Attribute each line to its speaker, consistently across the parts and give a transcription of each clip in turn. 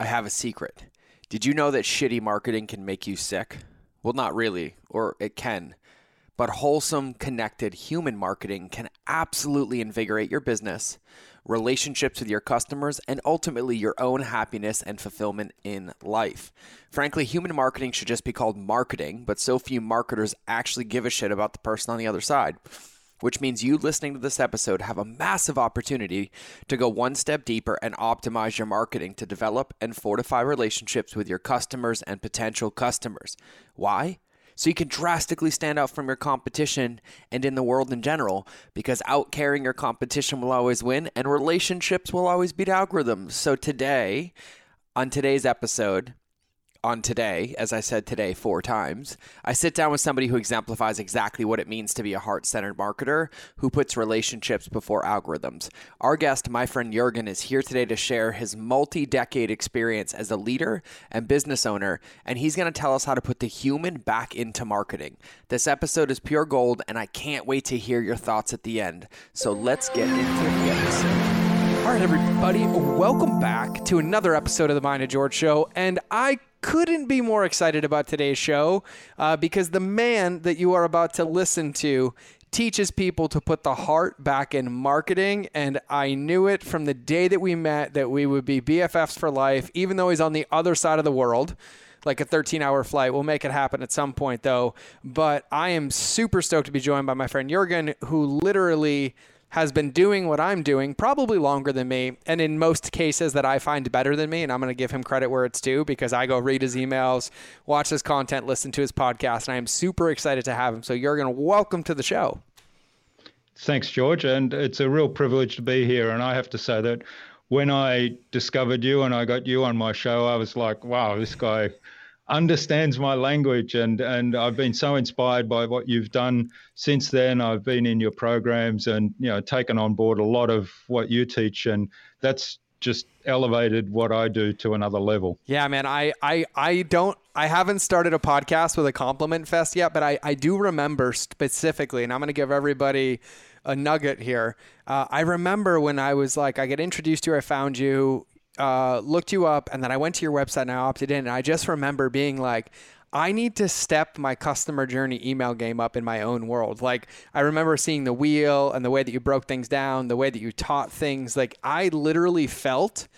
Speaker 1: I have a secret. Did you know that shitty marketing can make you sick? Well, not really, or it can. But wholesome, connected human marketing can absolutely invigorate your business, relationships with your customers, and ultimately your own happiness and fulfillment in life. Frankly, human marketing should just be called marketing, but so few marketers actually give a shit about the person on the other side which means you listening to this episode have a massive opportunity to go one step deeper and optimize your marketing to develop and fortify relationships with your customers and potential customers. Why? So you can drastically stand out from your competition and in the world in general, because out carrying your competition will always win and relationships will always beat algorithms. So today, on today's episode, on today, as I said today four times, I sit down with somebody who exemplifies exactly what it means to be a heart centered marketer who puts relationships before algorithms. Our guest, my friend Jurgen, is here today to share his multi decade experience as a leader and business owner, and he's going to tell us how to put the human back into marketing. This episode is pure gold, and I can't wait to hear your thoughts at the end. So let's get into the episode. All right, everybody, welcome back to another episode of the Mind of George Show. And I couldn't be more excited about today's show uh, because the man that you are about to listen to teaches people to put the heart back in marketing. And I knew it from the day that we met that we would be BFFs for life, even though he's on the other side of the world. Like a 13 hour flight. We'll make it happen at some point, though. But I am super stoked to be joined by my friend Jurgen, who literally has been doing what I'm doing probably longer than me, and in most cases that I find better than me. And I'm going to give him credit where it's due because I go read his emails, watch his content, listen to his podcast, and I am super excited to have him. So, Jurgen, welcome to the show.
Speaker 2: Thanks, George. And it's a real privilege to be here. And I have to say that when I discovered you and I got you on my show, I was like, wow, this guy understands my language and and I've been so inspired by what you've done since then I've been in your programs and you know taken on board a lot of what you teach and that's just elevated what I do to another level.
Speaker 1: Yeah, man. I, I, I don't, I haven't started a podcast with a compliment fest yet, but I, I do remember specifically, and I'm going to give everybody a nugget here. Uh, I remember when I was like, I get introduced to you, I found you, uh, looked you up, and then I went to your website and I opted in. And I just remember being like, I need to step my customer journey email game up in my own world. Like I remember seeing the wheel and the way that you broke things down, the way that you taught things. Like I literally felt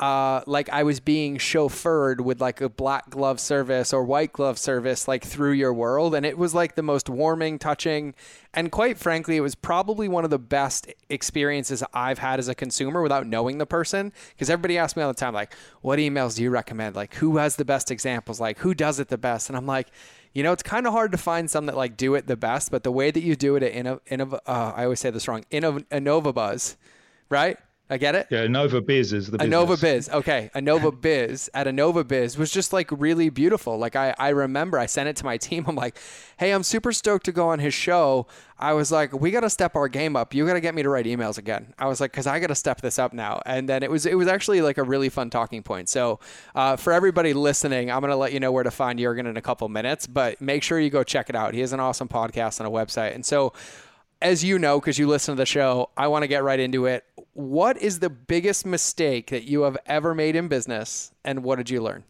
Speaker 1: uh, like I was being chauffeured with like a black glove service or white glove service, like through your world. And it was like the most warming, touching, and quite frankly, it was probably one of the best experiences I've had as a consumer without knowing the person. Because everybody asks me all the time, like, what emails do you recommend? Like, who has the best examples? Like, who does it the best? And I'm like, you know, it's kind of hard to find some that like do it the best, but the way that you do it in a, in a uh, I always say this wrong, in a, a Buzz, right? I get it.
Speaker 2: Yeah, Innova Biz is the
Speaker 1: business. Nova Biz. Okay, Nova Biz at Nova Biz was just like really beautiful. Like I, I remember I sent it to my team. I'm like, hey, I'm super stoked to go on his show. I was like, we got to step our game up. You got to get me to write emails again. I was like, because I got to step this up now. And then it was it was actually like a really fun talking point. So uh, for everybody listening, I'm gonna let you know where to find Jurgen in a couple minutes, but make sure you go check it out. He has an awesome podcast and a website. And so as you know, because you listen to the show, I want to get right into it. What is the biggest mistake that you have ever made in business, and what did you learn?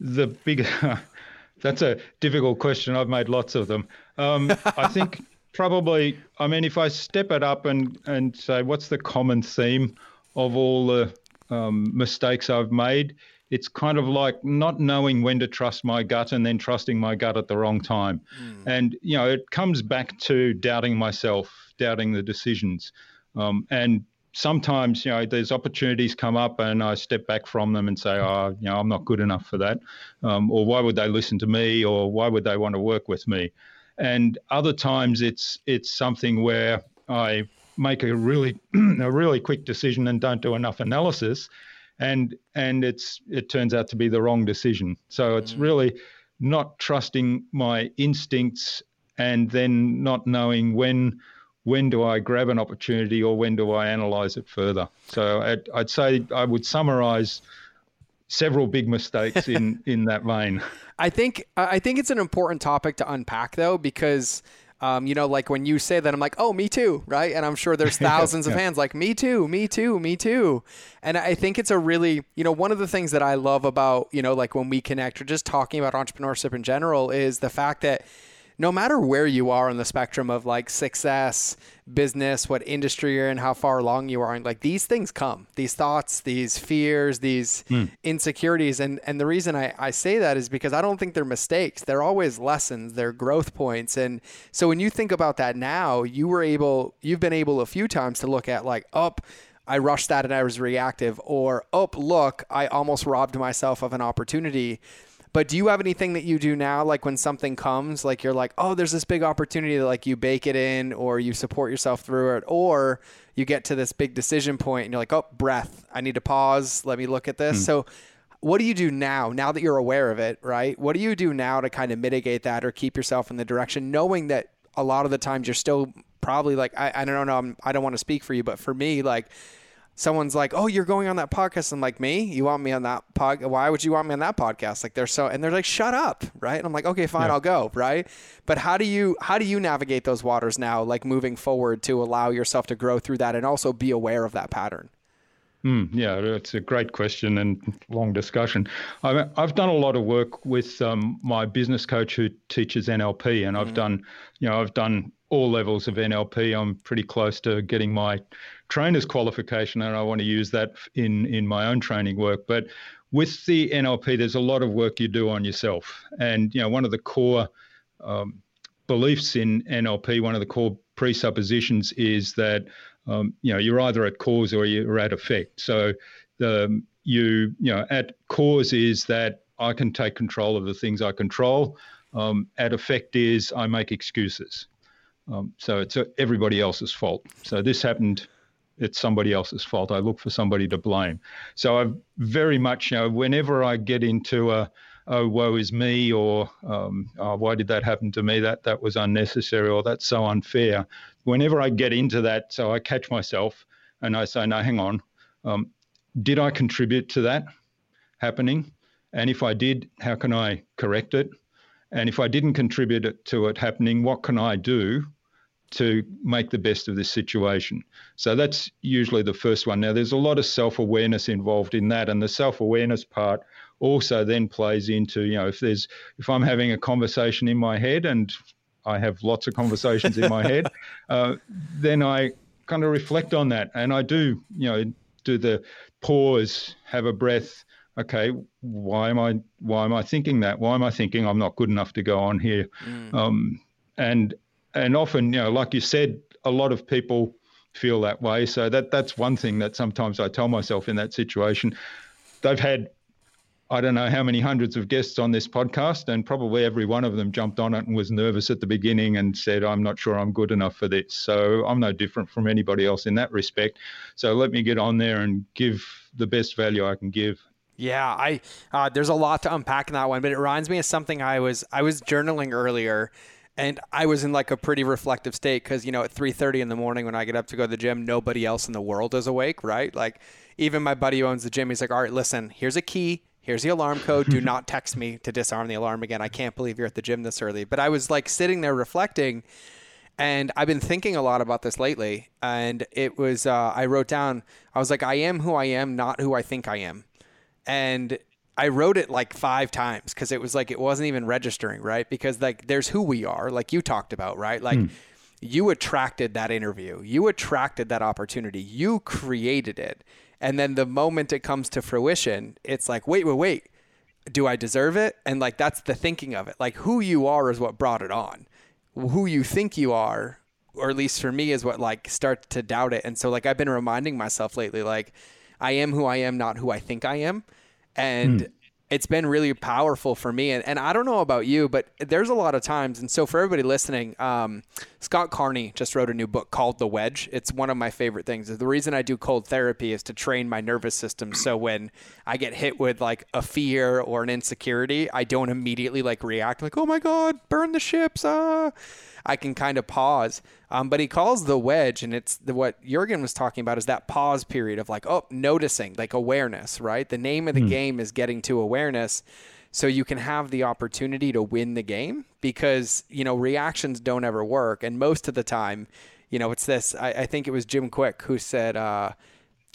Speaker 2: The big, that's a difficult question. I've made lots of them. Um, I think probably, I mean, if I step it up and, and say, what's the common theme of all the um, mistakes I've made? it's kind of like not knowing when to trust my gut and then trusting my gut at the wrong time. Mm. And, you know, it comes back to doubting myself, doubting the decisions. Um, and sometimes, you know, there's opportunities come up and I step back from them and say, oh, you know, I'm not good enough for that. Um, or why would they listen to me? Or why would they want to work with me? And other times it's it's something where I make a really a really quick decision and don't do enough analysis and and it's it turns out to be the wrong decision. So it's mm. really not trusting my instincts and then not knowing when when do I grab an opportunity or when do I analyze it further. So I'd, I'd say I would summarize several big mistakes in in that vein.
Speaker 1: I think I think it's an important topic to unpack though because Um, you know, like when you say that, I'm like, oh, me too, right? And I'm sure there's thousands yeah. of hands like, me too, me too, me too. And I think it's a really, you know, one of the things that I love about, you know, like when we connect or just talking about entrepreneurship in general is the fact that no matter where you are on the spectrum of like success, business, what industry you're in, how far along you are, like these things come, these thoughts, these fears, these mm. insecurities. And and the reason I, I say that is because I don't think they're mistakes. They're always lessons, they're growth points. And so when you think about that now, you were able you've been able a few times to look at like up oh, I rushed that and I was reactive, or oh look, I almost robbed myself of an opportunity but do you have anything that you do now, like when something comes, like you're like, oh, there's this big opportunity that like you bake it in, or you support yourself through it, or you get to this big decision point and you're like, oh, breath, I need to pause. Let me look at this. Mm. So, what do you do now? Now that you're aware of it, right? What do you do now to kind of mitigate that or keep yourself in the direction, knowing that a lot of the times you're still probably like, I, I don't know, I'm, I don't want to speak for you, but for me, like someone's like, "Oh, you're going on that podcast." I'm like, "Me? You want me on that pod? Why would you want me on that podcast?" Like they're so, and they're like, "Shut up!" Right? And I'm like, "Okay, fine, yeah. I'll go." Right? But how do you how do you navigate those waters now, like moving forward to allow yourself to grow through that and also be aware of that pattern?
Speaker 2: Mm, yeah, it's a great question and long discussion. I've, I've done a lot of work with um, my business coach who teaches NLP, and I've mm. done, you know, I've done all levels of NLP. I'm pretty close to getting my trainer's qualification, and I want to use that in in my own training work. But with the NLP, there's a lot of work you do on yourself, and you know one of the core um, beliefs in NLP, one of the core presuppositions is that um, you know you're either at cause or you're at effect. So the you you know at cause is that I can take control of the things I control. Um, at effect is I make excuses. Um, so it's everybody else's fault. So this happened it's somebody else's fault. I look for somebody to blame. So I very much, you know, whenever I get into a, oh, woe is me, or um, oh, why did that happen to me? That that was unnecessary, or that's so unfair. Whenever I get into that, so I catch myself and I say, no, hang on, um, did I contribute to that happening? And if I did, how can I correct it? And if I didn't contribute to it happening, what can I do to make the best of this situation. So that's usually the first one. Now, there's a lot of self awareness involved in that, and the self awareness part also then plays into you know if there's if I'm having a conversation in my head and I have lots of conversations in my head, uh, then I kind of reflect on that, and I do you know do the pause, have a breath. Okay, why am I why am I thinking that? Why am I thinking I'm not good enough to go on here? Mm. Um, and and often, you know, like you said, a lot of people feel that way. So that that's one thing that sometimes I tell myself in that situation. They've had I don't know how many hundreds of guests on this podcast, and probably every one of them jumped on it and was nervous at the beginning and said, I'm not sure I'm good enough for this. So I'm no different from anybody else in that respect. So let me get on there and give the best value I can give.
Speaker 1: Yeah, I uh, there's a lot to unpack in that one, but it reminds me of something I was I was journaling earlier and I was in like a pretty reflective state because you know at 3:30 in the morning when I get up to go to the gym, nobody else in the world is awake, right? Like even my buddy who owns the gym, he's like, "All right, listen, here's a key. Here's the alarm code. Do not text me to disarm the alarm again. I can't believe you're at the gym this early." But I was like sitting there reflecting, and I've been thinking a lot about this lately. And it was uh, I wrote down, I was like, "I am who I am, not who I think I am," and I wrote it like five times because it was like it wasn't even registering, right? Because like there's who we are, like you talked about, right? Like mm. you attracted that interview, you attracted that opportunity, you created it. And then the moment it comes to fruition, it's like, wait, wait, wait. Do I deserve it? And like that's the thinking of it. Like who you are is what brought it on. Who you think you are, or at least for me, is what like starts to doubt it. And so like I've been reminding myself lately, like I am who I am, not who I think I am and mm. it's been really powerful for me. And, and I don't know about you, but there's a lot of times. And so for everybody listening, um, Scott Carney just wrote a new book called The Wedge. It's one of my favorite things. The reason I do cold therapy is to train my nervous system. So when I get hit with like a fear or an insecurity, I don't immediately like react like, oh my God, burn the ships. Ah. I can kind of pause. Um, but he calls the wedge, and it's the, what Jurgen was talking about is that pause period of like, oh, noticing, like awareness, right? The name of the mm. game is getting to awareness. so you can have the opportunity to win the game because you know reactions don't ever work and most of the time you know it's this i, I think it was Jim Kwik who said uh,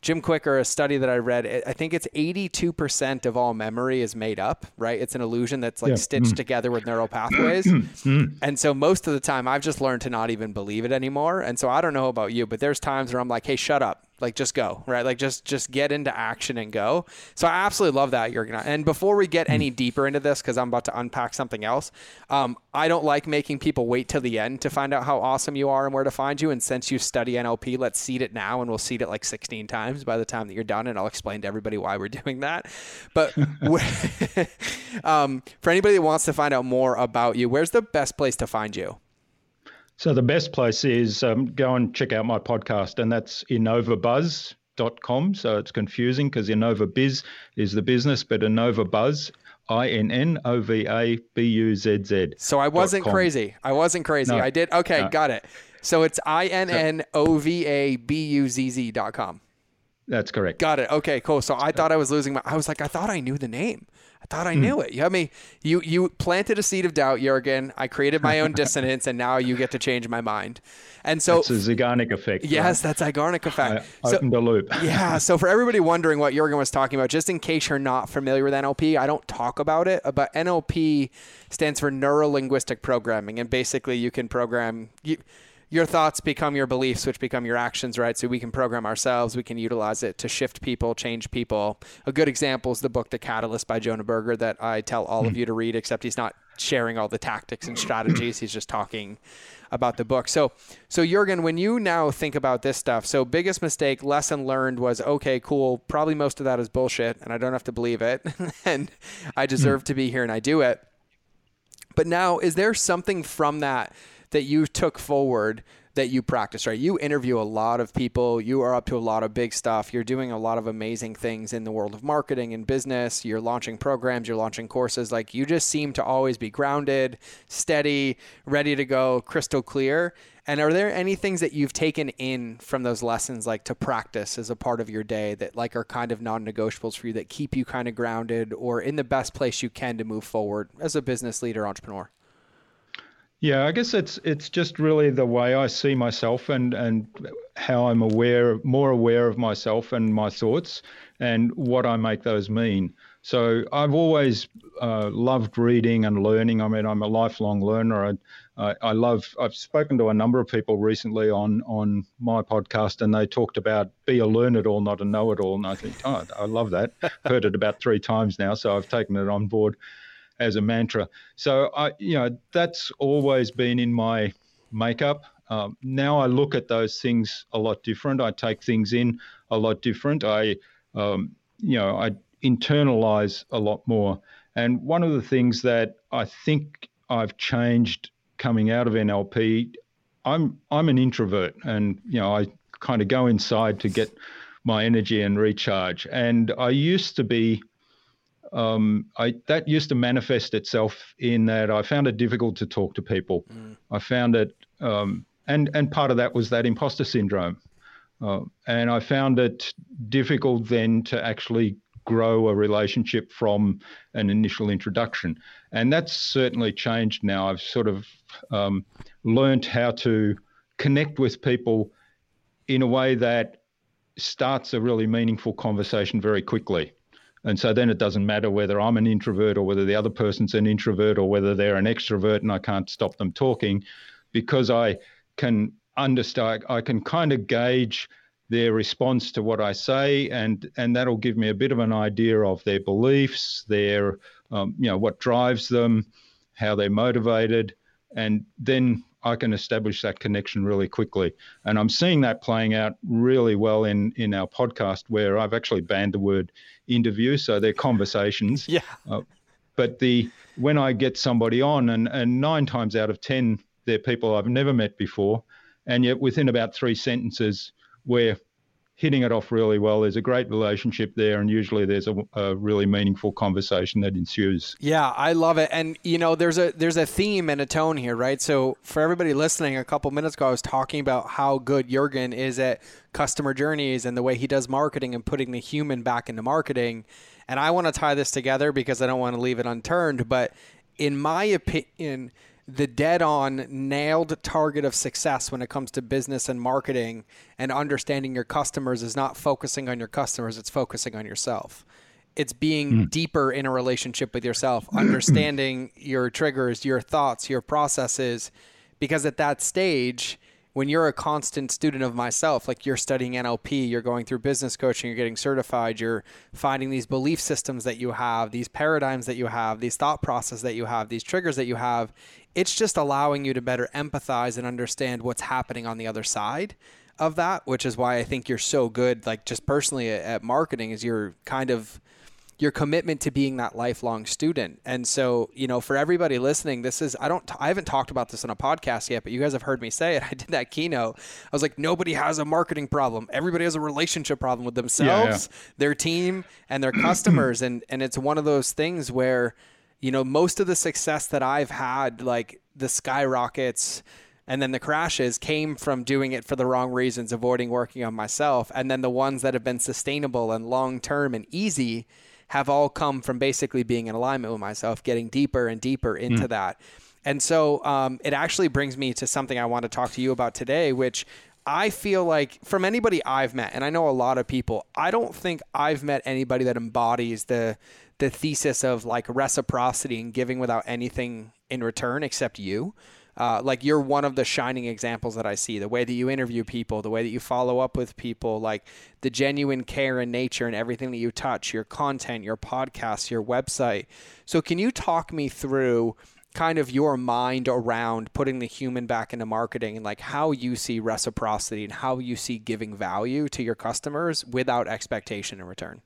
Speaker 1: Jim Quicker, a study that I read, I think it's 82% of all memory is made up, right? It's an illusion that's like yeah. stitched mm. together with neural pathways. Mm. and so most of the time, I've just learned to not even believe it anymore. And so I don't know about you, but there's times where I'm like, hey, shut up like just go right? Like just just get into action and go. So i absolutely love that you're gonna and before we get any deeper into this because i'm about to unpack something else um, i don't like making people wait till the end to find out how awesome you are and where to find you. And since you study nlp let's seed it now and we'll seed it like 16 times by the time that you're done and i'll explain to everybody why we're doing that. But um, for anybody that wants to find out more about you where's the best place to find you
Speaker 2: so the best place is um, go and check out my podcast, and that's innovabuzz.com. So it's confusing because Innova Biz is the business, but Innova Buzz, I N N O V A B U Z Z.
Speaker 1: So I wasn't crazy. I wasn't crazy. No, I did. Okay, no. got it. So it's I N N O V A B U Z Z dot com.
Speaker 2: That's correct.
Speaker 1: Got it. Okay, cool. So I thought I was losing my. I was like, I thought I knew the name. I thought I hmm. knew it. You have me. You you planted a seed of doubt, Jurgen. I created my own dissonance, and now you get to change my mind. And so
Speaker 2: it's a Zeigarnik effect.
Speaker 1: Yes, right? that's Zeigarnik effect.
Speaker 2: I opened so, a loop.
Speaker 1: yeah. So for everybody wondering what Jurgen was talking about, just in case you're not familiar with NLP, I don't talk about it, uh, but NLP stands for neuro linguistic programming, and basically you can program you your thoughts become your beliefs, which become your actions, right? So we can program ourselves, we can utilize it to shift people, change people. A good example is the book The Catalyst by Jonah Berger that I tell all of hmm. you to read, except he's not sharing all the tactics and strategies. He's just talking about the book. So, so Jurgen, when you now think about this stuff, so biggest mistake, lesson learned was okay, cool. Probably most of that is bullshit, and I don't have to believe it, and I deserve to be here, and I do it. But now, is there something from that that you took forward that you practice, right? You interview a lot of people, you are up to a lot of big stuff, you're doing a lot of amazing things in the world of marketing and business, you're launching programs, you're launching courses. Like you just seem to always be grounded, steady, ready to go, crystal clear. And are there any things that you've taken in from those lessons, like to practice as a part of your day, that like are kind of non-negotiables for you, that keep you kind of grounded or in the best place you can to move forward as a business leader, entrepreneur?
Speaker 2: Yeah, I guess it's it's just really the way I see myself and and how I'm aware, more aware of myself and my thoughts, and what I make those mean. So I've always uh, loved reading and learning. I mean, I'm a lifelong learner. I, I, love. I've spoken to a number of people recently on on my podcast, and they talked about be a learn-it-all, not a know-it-all. And I think, oh, I love that. Heard it about three times now, so I've taken it on board as a mantra. So I, you know, that's always been in my makeup. Um, now I look at those things a lot different. I take things in a lot different. I, um, you know, I internalize a lot more. And one of the things that I think I've changed coming out of NLP, I'm I'm an introvert, and you know, I kind of go inside to get my energy and recharge. And I used to be um, I, that used to manifest itself in that I found it difficult to talk to people. Mm. I found it, um, and and part of that was that imposter syndrome, uh, and I found it difficult then to actually grow a relationship from an initial introduction, and that's certainly changed now. I've sort of um, learned how to connect with people in a way that starts a really meaningful conversation very quickly. And so then it doesn't matter whether I'm an introvert or whether the other person's an introvert or whether they're an extrovert and I can't stop them talking because I can understand, I can kind of gauge their response to what I say, and and that'll give me a bit of an idea of their beliefs, their um, you know what drives them, how they're motivated, and then I can establish that connection really quickly. And I'm seeing that playing out really well in in our podcast, where I've actually banned the word interview, so they're conversations.
Speaker 1: Yeah.
Speaker 2: Uh, but the when I get somebody on, and and nine times out of ten, they're people I've never met before, and yet within about three sentences, we're hitting it off really well. There's a great relationship there, and usually there's a, a, really meaningful conversation that ensues.
Speaker 1: Yeah, I love it, and you know, there's a there's a theme and a tone here, right? So for everybody listening, a couple minutes ago, I was talking about how good Jurgen is at customer journeys and the way he does marketing and putting the human back into marketing. And I want to tie this together because I don't want to leave it unturned, but in my opinion the dead on nailed target of success when it comes to business and marketing and understanding your customers is not focusing on your customers, it's focusing on yourself. It's being mm. deeper in a relationship with yourself, understanding your triggers, your thoughts, your processes. Because at that stage, when you're a constant student of myself, like you're studying NLP, you're going through business coaching, you're getting certified, you're finding these belief systems that you have, these paradigms that you have, these thought processes that you have, these triggers that you have, it's just allowing you to better empathize and understand what's happening on the other side of that, which is why I think you're so good, like just personally at marketing, is you're kind of your commitment to being that lifelong student. And so, you know, for everybody listening, this is I don't I haven't talked about this on a podcast yet, but you guys have heard me say it. I did that keynote. I was like nobody has a marketing problem. Everybody has a relationship problem with themselves, yeah, yeah. their team, and their customers and and it's one of those things where you know, most of the success that I've had like the skyrockets and then the crashes came from doing it for the wrong reasons, avoiding working on myself. And then the ones that have been sustainable and long term and easy have all come from basically being in alignment with myself, getting deeper and deeper into mm. that. And so um, it actually brings me to something I want to talk to you about today, which I feel like from anybody I've met, and I know a lot of people, I don't think I've met anybody that embodies the the thesis of like reciprocity and giving without anything in return except you. Uh, like you're one of the shining examples that I see. The way that you interview people, the way that you follow up with people, like the genuine care and nature and everything that you touch, your content, your podcast, your website. So, can you talk me through kind of your mind around putting the human back into marketing and like how you see reciprocity and how you see giving value to your customers without expectation in return?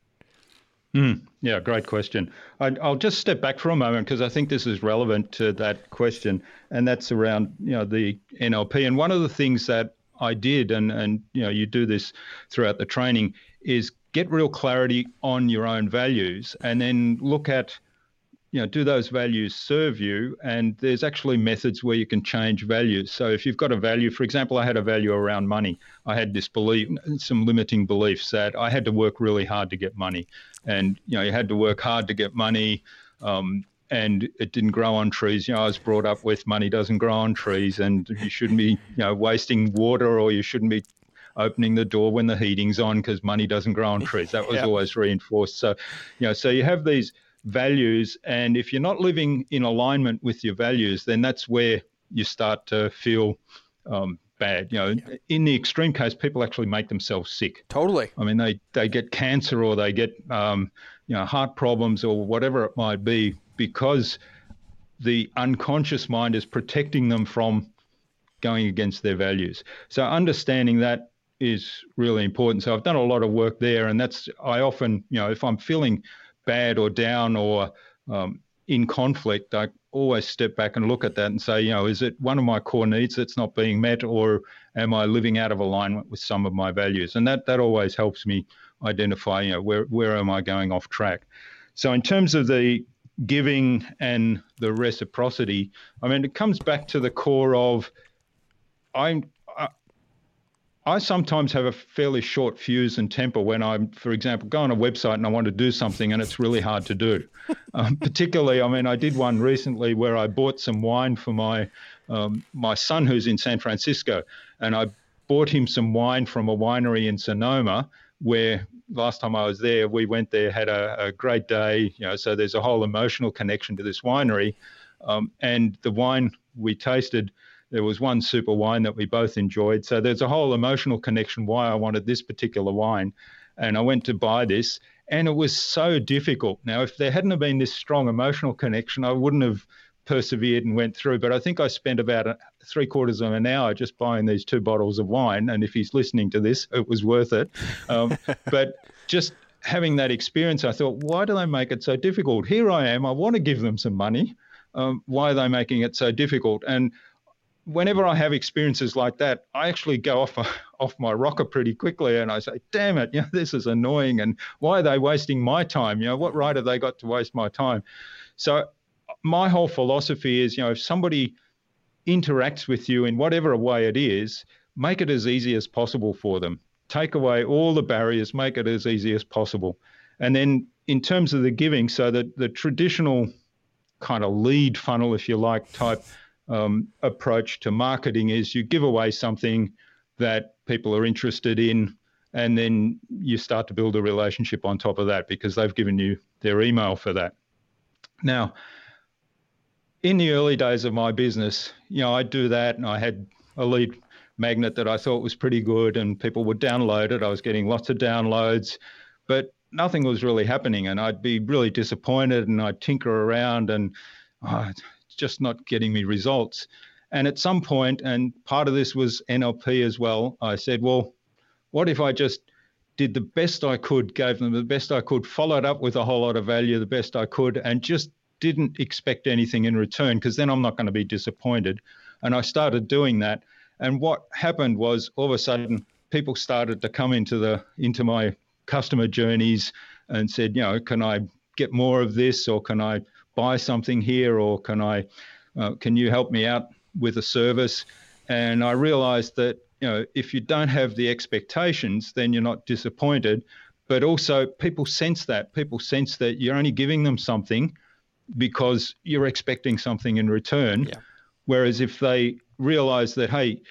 Speaker 2: Mm, yeah, great question. I, will just step back for a moment because I think this is relevant to that question, and that's around you know the NLP. And one of the things that I did, and and you know you do this throughout the training, is get real clarity on your own values, and then look at you know, do those values serve you? And there's actually methods where you can change values. So if you've got a value, for example, I had a value around money. I had this belief, some limiting beliefs that I had to work really hard to get money, and you know, you had to work hard to get money. Um, and it didn't grow on trees. You know, I was brought up with money doesn't grow on trees, and you shouldn't be, you know, wasting water, or you shouldn't be opening the door when the heating's on because money doesn't grow on trees. That was yeah. always reinforced. So, you know, so you have these values. And if you're not living in alignment with your values, then that's where you start to feel um, bad. You know, yeah. in the extreme case, people actually make themselves sick.
Speaker 1: Totally.
Speaker 2: I mean, they, they get cancer or they get, um, you know, heart problems or whatever it might be because the unconscious mind is protecting them from going against their values. So understanding that is really important. So I've done a lot of work there, and that's I often, you know, if I'm feeling bad or down or um, in conflict, I always step back and look at that and say, you know, is it one of my core needs that's not being met, or am I living out of alignment with some of my values? And that that always helps me identify, you know, where where am I going off track. So in terms of the giving and the reciprocity, I mean, it comes back to the core of I'm I sometimes have a fairly short fuse and temper when I'm, for example, go on a website and I want to do something and it's really hard to do. Um, particularly, I mean, I did one recently where I bought some wine for my um, my son who's in San Francisco, and I bought him some wine from a winery in Sonoma where last time I was there, we went there, had a, a great day. You know, so there's a whole emotional connection to this winery, um, and the wine we tasted there was one super wine that we both enjoyed. So there's a whole emotional connection why I wanted this particular wine. And I went to buy this, and it was so difficult. Now, if there hadn't been this strong emotional connection, I wouldn't have persevered and went through. But I think I spent about a, three quarters of an hour just buying these two bottles of wine. And if he's listening to this, it was worth it. Um, but just having that experience, I thought, why do they make it so difficult? Here I am. I want to give them some money. Um, why are they making it so difficult? And whenever I have experiences like that, I actually go off off my rocker pretty quickly, and I say, "Damn it, you know, this is annoying, and why are they wasting my time? You know, what right have they got to waste my time?" So, my whole philosophy is, you know, if somebody interacts with you in whatever way it is, make it as easy as possible for them. Take away all the barriers, make it as easy as possible, and then in terms of the giving, so that the traditional kind of lead funnel, if you like, type um, approach to marketing is you give away something that people are interested in, and then you start to build a relationship on top of that because they've given you their email for that. Now, in the early days of my business, you know, I'd do that and I had a lead magnet that I thought was pretty good and people would download it. I was getting lots of downloads, but nothing was really happening. And I'd be really disappointed and I'd tinker around and oh, just not getting me results. And at some point, and part of this was NLP as well, I said, well, what if I just did the best I could, gave them the best I could, followed up with a whole lot of value the best I could, and just didn't expect anything in return because then I'm not going to be disappointed. And I started doing that. And what happened was all of a sudden people started to come into the into my customer journeys and said, you know, can I get more of this or can I buy something here or can I uh, can you help me out with a service? And I realized that you know if you don't have the expectations then you're not disappointed. But also people sense that. People sense that you're only giving them something because you're expecting something in return. Yeah. whereas if they realize that hey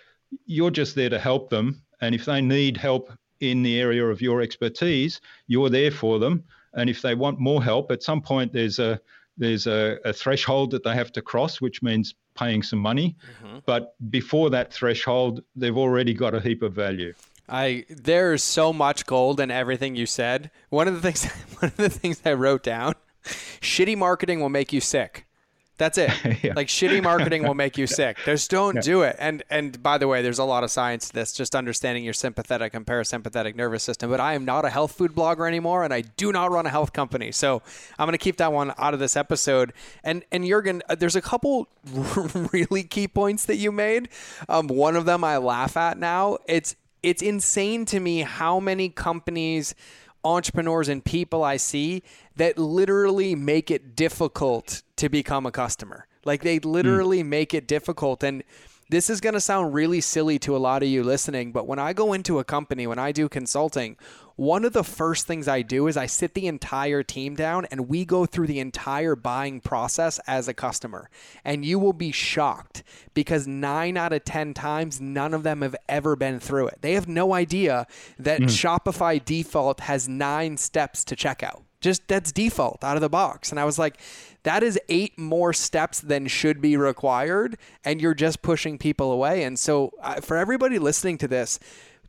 Speaker 2: you're just there to help them and if they need help in the area of your expertise you're there for them. And if they want more help at some point there's a there's a, a, threshold that they have to cross, which means paying some money. Mm-hmm. But before that threshold, they've already got a heap of value.
Speaker 1: I there's so much gold in everything you said. One of the things one of the things I wrote down, shitty marketing will make you sick. That's it. yeah. Like shitty marketing will make you sick. Just don't yeah. do it. And and by the way, there's a lot of science to this, just understanding your sympathetic and parasympathetic nervous system. But I am not a health food blogger anymore, and I do not run a health company. So I'm going to keep that one out of this episode. And and Jurgen, uh, there's a couple really key points that you made. Um, one of them I laugh at now. It's it's insane to me how many companies entrepreneurs and people I see that literally make it difficult to become a customer. Like they literally mm. make it difficult. And this is going to sound really silly to a lot of you listening, but when I go into a company, when I do consulting, one of the first things I do is I sit the entire team down and we go through the entire buying process as a customer. And you will be shocked because nine out of 10 times, none of them have ever been through it. They have no idea that mm. Shopify default has nine steps to checkout. Just that's default out of the box. And I was like, that is eight more steps than should be required. And you're just pushing people away. And so, uh, for everybody listening to this,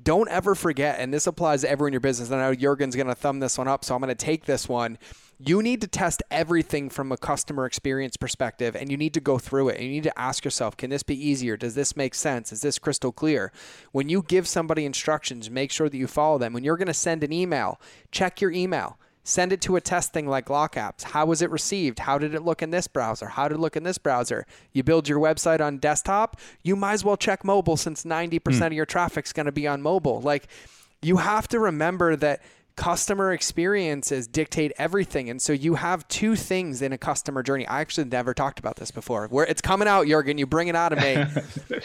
Speaker 1: don't ever forget, and this applies to everyone in your business. And I know Jurgen's going to thumb this one up, so I'm going to take this one. You need to test everything from a customer experience perspective, and you need to go through it. And you need to ask yourself, can this be easier? Does this make sense? Is this crystal clear? When you give somebody instructions, make sure that you follow them. When you're going to send an email, check your email Send it to a test thing like LockApps. How was it received? How did it look in this browser? How did it look in this browser? You build your website on desktop, you might as well check mobile since 90% mm. of your traffic's going to be on mobile. Like you have to remember that customer experiences dictate everything. And so you have two things in a customer journey. I actually never talked about this before. Where it's coming out, Jurgen, you bring it out of me.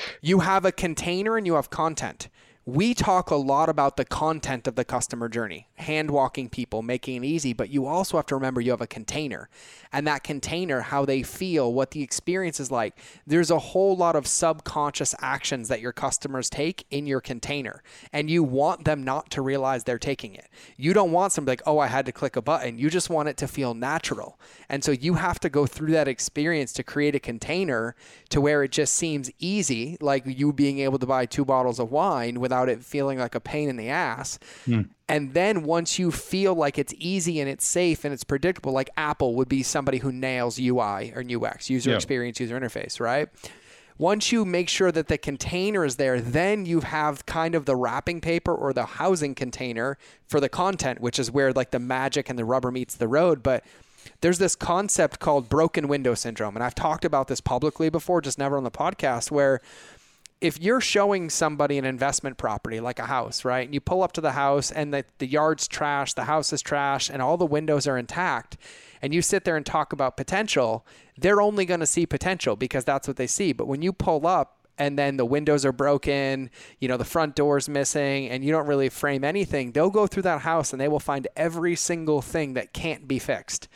Speaker 1: you have a container and you have content we talk a lot about the content of the customer journey, hand walking people, making it easy, but you also have to remember you have a container. And that container, how they feel, what the experience is like. There's a whole lot of subconscious actions that your customers take in your container. And you want them not to realize they're taking it. You don't want somebody like, oh, I had to click a button. You just want it to feel natural. And so you have to go through that experience to create a container to where it just seems easy, like you being able to buy two bottles of wine without without it feeling like a pain in the ass. Mm. And then once you feel like it's easy and it's safe and it's predictable, like Apple would be somebody who nails UI or UX, user yeah. experience, user interface, right? Once you make sure that the container is there, then you have kind of the wrapping paper or the housing container for the content, which is where like the magic and the rubber meets the road. But there's this concept called broken window syndrome. And I've talked about this publicly before, just never on the podcast, where if you're showing somebody an investment property like a house, right? And you pull up to the house and the, the yard's trash, the house is trash, and all the windows are intact, and you sit there and talk about potential, they're only going to see potential because that's what they see. But when you pull up and then the windows are broken, you know, the front door's missing, and you don't really frame anything, they'll go through that house and they will find every single thing that can't be fixed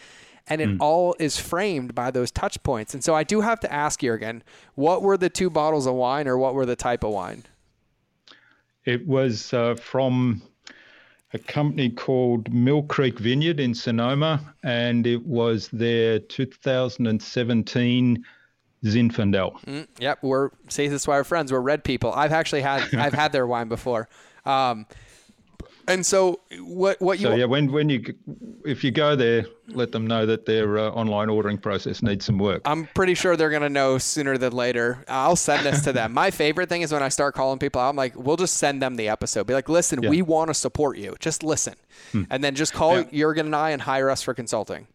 Speaker 1: and it mm. all is framed by those touch points. And so I do have to ask you again, what were the two bottles of wine or what were the type of wine?
Speaker 2: It was uh, from a company called Mill Creek Vineyard in Sonoma, and it was their 2017 Zinfandel.
Speaker 1: Mm, yep, we're see this is why we're friends. We're red people. I've actually had I've had their wine before. Um, and so what what you
Speaker 2: so yeah when when you if you go there let them know that their uh, online ordering process needs some work.
Speaker 1: I'm pretty sure they're gonna know sooner than later. I'll send this to them. My favorite thing is when I start calling people out. I'm like, we'll just send them the episode. Be like, listen, yeah. we want to support you. Just listen, hmm. and then just call yeah. Jurgen and I and hire us for consulting.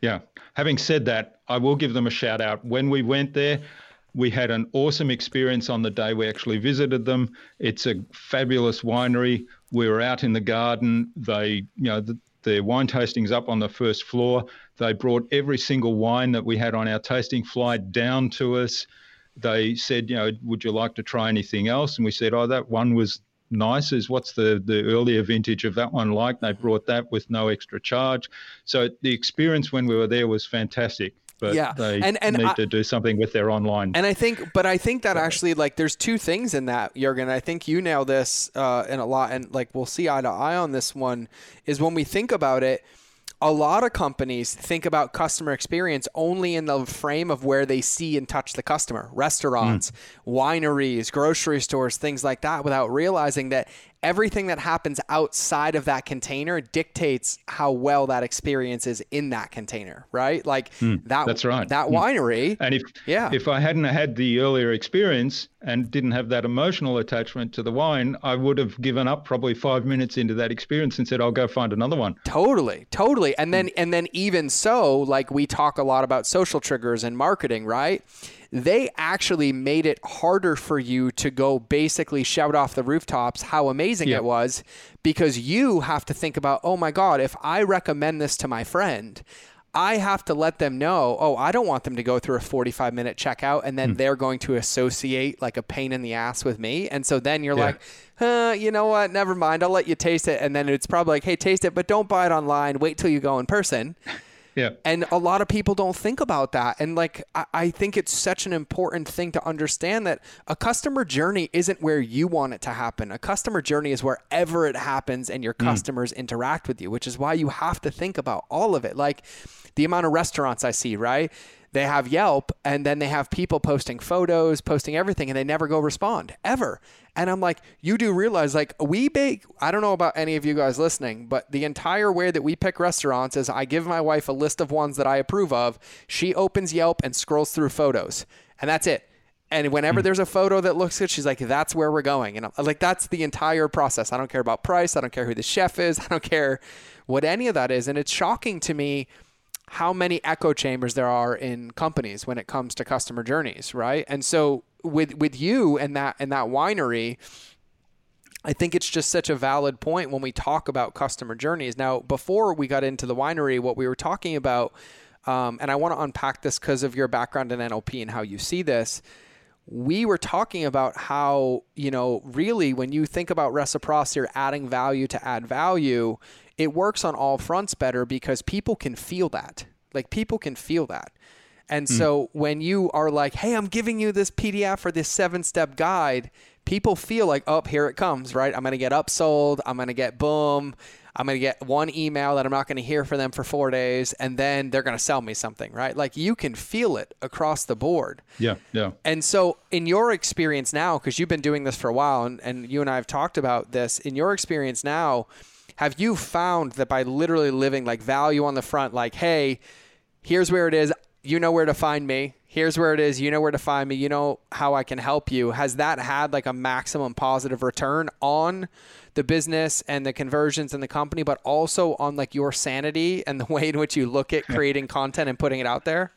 Speaker 2: Yeah. Having said that, I will give them a shout out. When we went there, we had an awesome experience on the day we actually visited them. It's a fabulous winery. We were out in the garden. They, you know, the, their wine tasting's up on the first floor. They brought every single wine that we had on our tasting flight down to us. They said, you know, would you like to try anything else? And we said, oh, that one was nice. Is what's the the earlier vintage of that one like? They brought that with no extra charge. So the experience when we were there was fantastic but yeah. they and, and need I, to do something with their online.
Speaker 1: And I think, but I think that actually, like, there's two things in that, Jurgen. I think you nail this uh, in a lot, and like we'll see eye to eye on this one. Is when we think about it, a lot of companies think about customer experience only in the frame of where they see and touch the customer restaurants, mm. wineries, grocery stores, things like that, without realizing that everything that happens outside of that container dictates how well that experience is in that container, right? Like
Speaker 2: mm, that That's right.
Speaker 1: That hmm. winery.
Speaker 2: And if yeah. if I hadn't had the earlier experience and didn't have that emotional attachment to the wine, I would have given up probably 5 minutes into that experience and said I'll go find another one.
Speaker 1: Totally. Totally. And then and then even so, like we talk a lot about social triggers and marketing, right? They actually made it harder for you to go basically shout off the rooftops how amazing it was because you have to think about, oh my God, if I recommend this to my friend, I have to let them know, oh, I don't want them to go through a 45 minute checkout and then mm. they're going to associate like a pain in the ass with me. And so then you're yeah. like, huh, you know what? Never mind. I'll let you taste it. And then it's probably like, hey, taste it, but don't buy it online. Wait till you go in person.
Speaker 2: Yeah.
Speaker 1: And a lot of people don't think about that. And like, I, I, think it's such an important thing to understand that a customer journey isn't where you want it to happen. A customer journey is wherever it happens and your mm. customers mm. interact with you, which is why you have to think about all of it. Like the amount of restaurants I see, right? They have Yelp and then they have people posting photos, posting everything, and they never go respond ever. And I'm like, you do realize, like, we bake, I don't know about any of you guys listening, but the entire way that we pick restaurants is I give my wife a list of ones that I approve of. She opens Yelp and scrolls through photos, and that's it. And whenever hmm. there's a photo that looks good, she's like, that's where we're going. And I'm like, that's the entire process. I don't care about price. I don't care who the chef is. I don't care what any of that is. And it's shocking to me how many echo chambers there are in companies when it comes to customer journeys, right? And so with with you and that and that winery, I think it's just such a valid point when we talk about customer journeys. Now, before we got into the winery, what we were talking about, um, and I want to unpack this because of your background in NLP and how you see this. We were talking about how, you know, really when you think about reciprocity or adding value to add value, it works on all fronts better because people can feel that. Like people can feel that. And mm. so when you are like, hey, I'm giving you this PDF or this seven step guide, people feel like, oh, here it comes, right? I'm going to get upsold. I'm going to get boom. I'm going to get one email that I'm not going to hear from them for four days, and then they're going to sell me something, right? Like you can feel it across the board.
Speaker 2: Yeah, yeah.
Speaker 1: And so, in your experience now, because you've been doing this for a while, and, and you and I have talked about this, in your experience now, have you found that by literally living like value on the front, like, hey, here's where it is, you know where to find me. here's where it is. You know where to find me. You know how I can help you. Has that had like a maximum positive return on the business and the conversions and the company, but also on like your sanity and the way in which you look at creating content and putting it out there?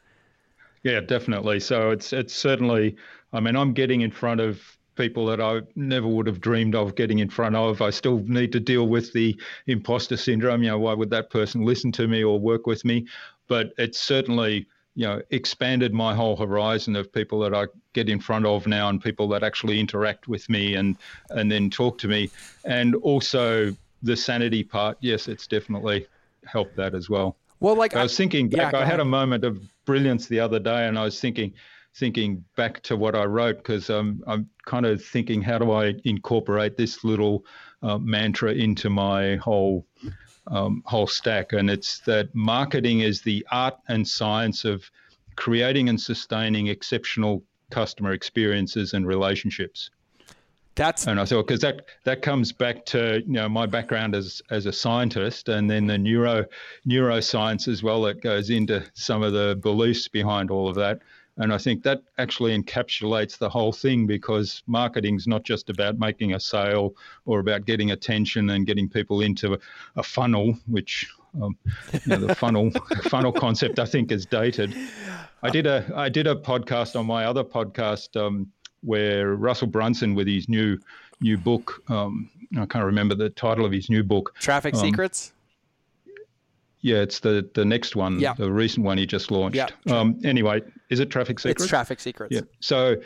Speaker 2: Yeah, definitely. So it's it's certainly. I mean, I'm getting in front of people that I never would have dreamed of getting in front of. I still need to deal with the imposter syndrome. You know, why would that person listen to me or work with me? But it's certainly you know expanded my whole horizon of people that I get in front of now and people that actually interact with me and and then talk to me and also the sanity part yes it's definitely helped that as well
Speaker 1: well like
Speaker 2: I, was thinking back yeah, I had a moment of brilliance the other day and I was thinking thinking back to what I wrote because um, I'm kind of thinking how do I incorporate this little uh, mantra into my whole um, whole stack. And it's that marketing is the art and science of creating and sustaining exceptional customer experiences and relationships.
Speaker 1: That's
Speaker 2: and I thought because that that comes back to you know my background as as a scientist and then the neuro neuroscience as well that goes into some of the beliefs behind all of that. And I think that actually encapsulates the whole thing because marketing is not just about making a sale or about getting attention and getting people into a funnel, which um, you know, the funnel funnel concept I think is dated. I did a I did a podcast on my other podcast um, where Russell Brunson with his new new book. Um, I can't remember the title of his new book.
Speaker 1: Traffic um, Secrets.
Speaker 2: Yeah, it's the the next one,
Speaker 1: yeah.
Speaker 2: the recent one he just launched. Yeah, um, anyway, is it Traffic Secrets?
Speaker 1: It's Traffic Secrets.
Speaker 2: Yeah. So,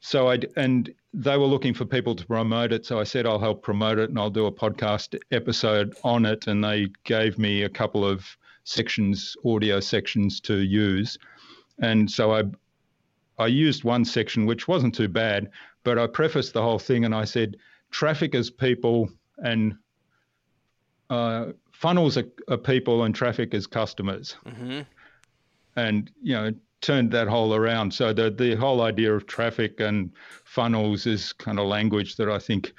Speaker 2: so I and they were looking for people to promote it. So I said I'll help promote it and I'll do a podcast episode on it. And they gave me a couple of sections, audio sections to use. And so I I used one section which wasn't too bad, but I prefaced the whole thing and I said traffic is people and uh, funnels are, are, people and traffic is customers. Mm-hmm. And, you know, turned that whole around. So the, the whole idea of traffic and funnels is kind of language that I think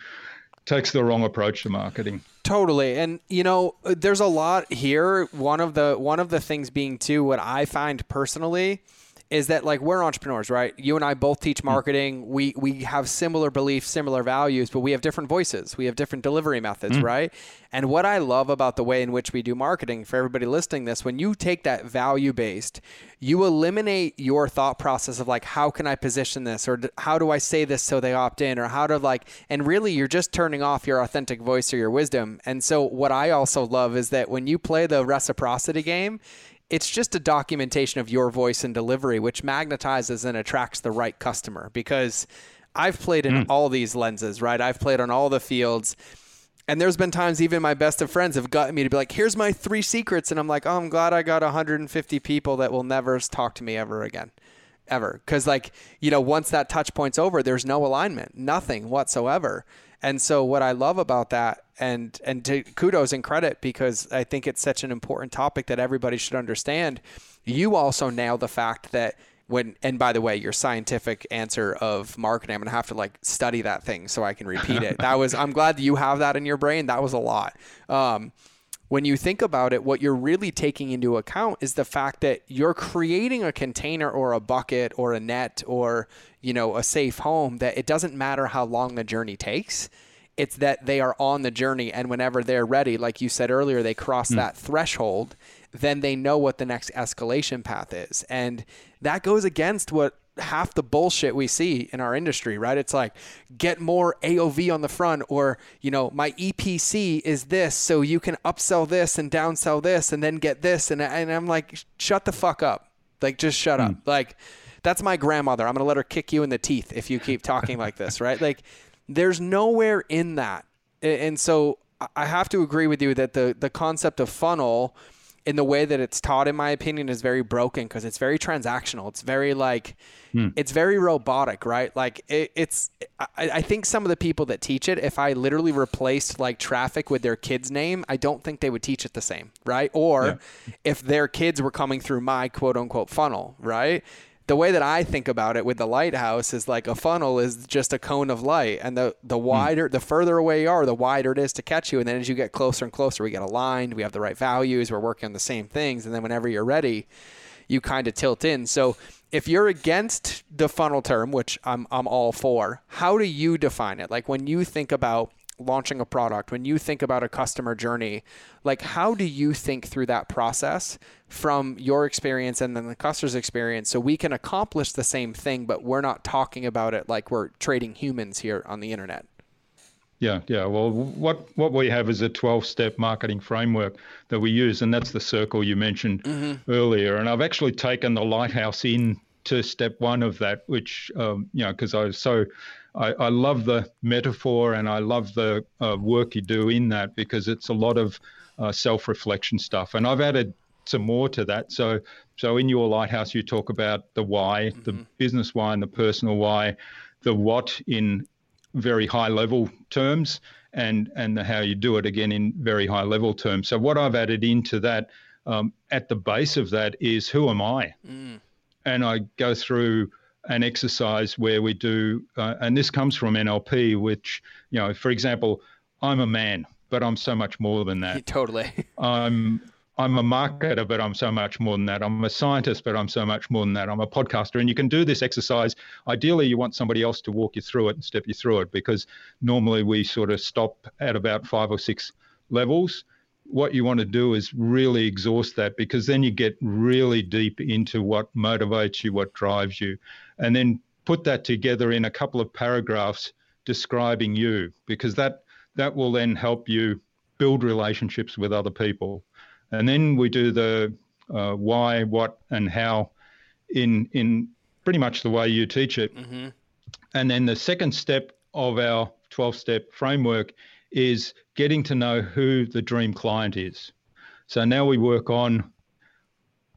Speaker 2: takes the wrong approach to marketing.
Speaker 1: Totally. And you know, there's a lot here. One of the one of the things being too what I find personally is that like we're entrepreneurs, right? You and I both teach hmm. marketing. We we have similar beliefs, similar values, but we have different voices. We have different delivery methods, mm. right? And what I love about the way in which we do marketing for everybody listening this, when you take that value based, you eliminate your thought process of like how can I position this or how do I say this so they opt in or how to like and really you're just turning off your authentic voice or your wisdom. And so what I also love is that when you play the reciprocity game, it's just a documentation of your voice and delivery, which magnetizes and attracts the right customer. Because I've played in mm. all these lenses, right? I've played on all the fields. And there's been times even my best of friends have gotten me to be like, here's my three secrets. And I'm like, oh, I'm glad I got 150 people that will never talk to me ever again. Ever. Because, like, you know, once that touch point's over, there's no alignment, nothing whatsoever. And so what I love about that and and to kudos and credit because I think it's such an important topic that everybody should understand. You also nail the fact that when and by the way, your scientific answer of marketing, I'm gonna have to like study that thing so I can repeat it. that was I'm glad you have that in your brain. That was a lot. Um, when you think about it, what you're really taking into account is the fact that you're creating a container or a bucket or a net or you know a safe home that it doesn't matter how long the journey takes it's that they are on the journey and whenever they're ready like you said earlier they cross mm. that threshold then they know what the next escalation path is and that goes against what half the bullshit we see in our industry, right? It's like get more AOV on the front, or you know, my EPC is this, so you can upsell this and downsell this, and then get this, and and I'm like, shut the fuck up, like just shut mm. up, like that's my grandmother. I'm gonna let her kick you in the teeth if you keep talking like this, right? Like, there's nowhere in that, and so I have to agree with you that the the concept of funnel in the way that it's taught, in my opinion, is very broken because it's very transactional. It's very like, hmm. it's very robotic, right? Like it, it's, I, I, think some of the people that teach it, if I literally replaced like traffic with their kid's name, I don't think they would teach it the same, right? Or yeah. if their kids were coming through my quote unquote funnel, right? The way that I think about it with the lighthouse is like a funnel is just a cone of light, and the the hmm. wider, mm. the further away you are, the wider it is to catch you. And then as you get closer and closer, we get aligned, we have the right values, we're working on the same things, and then whenever you're ready, you kind of tilt in. So if you're against the funnel term, which I'm I'm all for, how do you define it? Like when you think about launching a product, when you think about a customer journey, like how do you think through that process from your experience and then the customer's experience so we can accomplish the same thing, but we're not talking about it like we're trading humans here on the internet?
Speaker 2: Yeah, yeah. Well, what what we have is a 12-step marketing framework that we use, and that's the circle you mentioned mm-hmm. earlier. And I've actually taken the lighthouse in to step one of that, which um, you know, because I was so I, I, love the metaphor and I love the uh, work you do in that because it's a lot of uh, self-reflection stuff. And I've added some more to that. So, so in your lighthouse, you talk about the why, mm-hmm. the business why, and the personal why, the what in very high level terms, and and the how you do it again in very high level terms. So, what I've added into that um, at the base of that is who am I, mm. and I go through an exercise where we do, uh, and this comes from NLP, which, you know, for example, I'm a man, but I'm so much more than that.
Speaker 1: Totally.
Speaker 2: I'm I'm a marketer, but I'm so much more than that. I'm a scientist, but I'm so much more than that. I'm a podcaster. And you can do this exercise. Ideally, you want somebody else to walk you through it and step you through it because normally we sort of stop at about five or six levels what you want to do is really exhaust that because then you get really deep into what motivates you, what drives you, and then put that together in a couple of paragraphs describing you because that that will then help you build relationships with other people. And then we do the uh, why, what, and how in in pretty much the way you teach it. Mm-hmm. And then the second step of our 12 step framework is getting to know who the dream client is. So now we work on,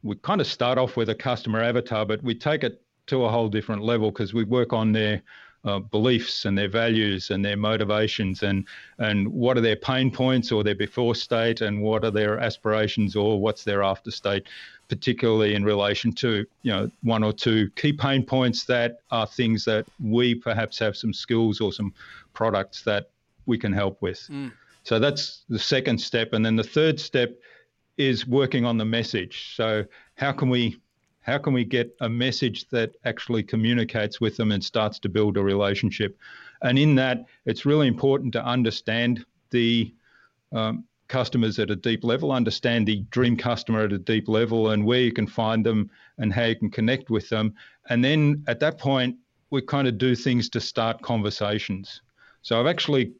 Speaker 2: we kind of start off with a customer avatar, but we take it to a whole different level because we work on their uh, beliefs and their values and their motivations and and what are their pain points or their before state and what are their aspirations or what's their after state particularly in relation to you know one or two key pain points that are things that we perhaps have some skills or some products that we can help with. Mm. So that's the second step. And then the third step is working on the message. So how can we how can we get a message that actually communicates with them and starts to build a relationship? And in that, it's really important to understand the um, customers at a deep level, understand the dream customer at a deep level, and where you can find them and how you can connect with them. And then at that point, we kind of do things to start conversations. So I've actually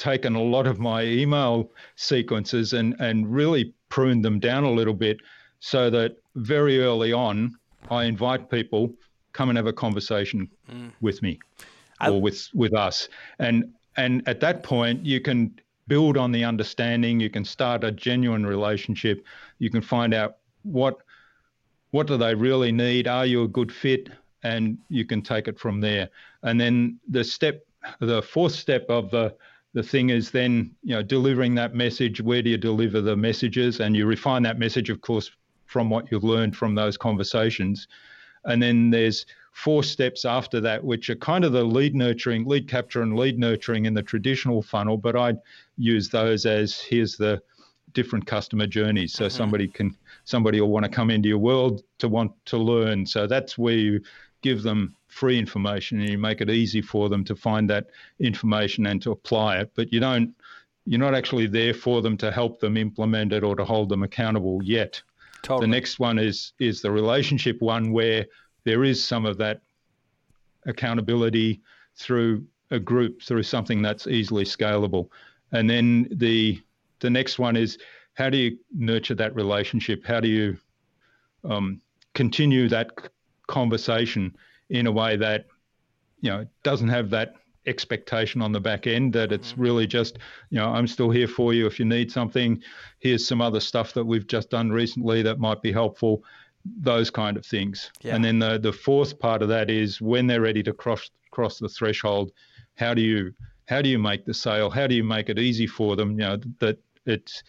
Speaker 2: taken a lot of my email sequences and, and really pruned them down a little bit so that very early on, I invite people come and have a conversation mm. with me I... or with with us, and and at that point you can build on the understanding. You can start a genuine relationship. You can find out what what do they really need. Are you a good fit? And you can take it from there. And then the step, the fourth step of the the thing is then you know delivering that message where do you deliver the messages? And you refine that message of course from what you've learned from those conversations. And then there's four steps after that which are kind of the lead nurturing lead capture and lead nurturing in the traditional funnel but i'd use those as here's the different customer journeys. So mm-hmm. somebody can somebody will want to come into your world to want to learn. So that's where you give them free information and you make it easy for them to find that information and to apply it but you don't you're not actually there for them to help them implement it or to hold them accountable yet. Totally. the next one is is the relationship one where there is some of that accountability through a group through something that's easily scalable. And then the the next one is how do you nurture that relationship? How do you um, continue that conversation in a way that you know doesn't have that expectation on the back end that it's mm-hmm. really just you know i'm still here for you if you need something here's some other stuff that we've just done recently that might be helpful those kind of things yeah. and then the the fourth part of that is when they're ready to cross cross the threshold how do you how do you make the sale how do you make it easy for them you know that it's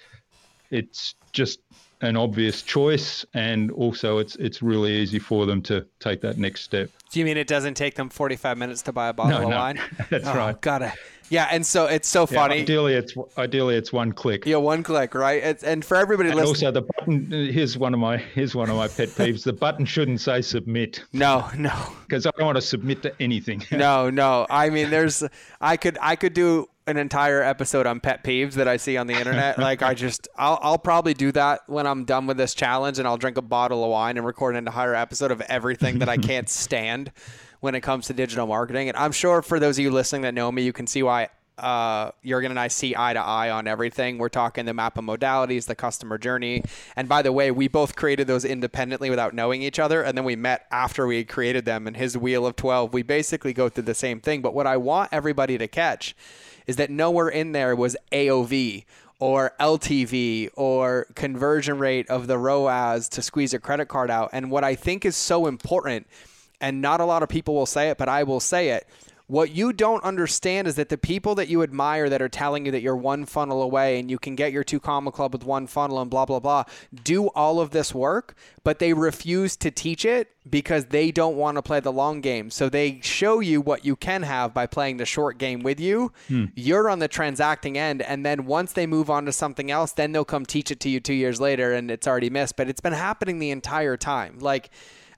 Speaker 2: it's just an obvious choice, and also it's it's really easy for them to take that next step.
Speaker 1: Do you mean it doesn't take them 45 minutes to buy a bottle
Speaker 2: no,
Speaker 1: of
Speaker 2: no.
Speaker 1: wine?
Speaker 2: That's
Speaker 1: oh,
Speaker 2: right.
Speaker 1: Gotta Yeah, and so it's so funny.
Speaker 2: Yeah, ideally, it's ideally it's one click.
Speaker 1: Yeah, one click, right? It's, and for everybody
Speaker 2: and
Speaker 1: listening,
Speaker 2: also the button. Here's one of my here's one of my pet peeves. The button shouldn't say submit.
Speaker 1: No, no,
Speaker 2: because I don't want to submit to anything.
Speaker 1: no, no. I mean, there's I could I could do an entire episode on pet peeves that I see on the internet. like I just I'll I'll probably do that when I'm done with this challenge and I'll drink a bottle of wine and record an entire episode of everything that I can't stand when it comes to digital marketing. And I'm sure for those of you listening that know me, you can see why uh, Jurgen and I see eye to eye on everything. We're talking the map of modalities, the customer journey. And by the way, we both created those independently without knowing each other. And then we met after we created them And his Wheel of 12. We basically go through the same thing. But what I want everybody to catch is that nowhere in there was AOV or LTV or conversion rate of the ROAS to squeeze a credit card out. And what I think is so important and not a lot of people will say it, but I will say it. What you don't understand is that the people that you admire that are telling you that you're one funnel away and you can get your two comma club with one funnel and blah, blah, blah, do all of this work, but they refuse to teach it because they don't want to play the long game. So they show you what you can have by playing the short game with you. Hmm. You're on the transacting end. And then once they move on to something else, then they'll come teach it to you two years later and it's already missed. But it's been happening the entire time. Like,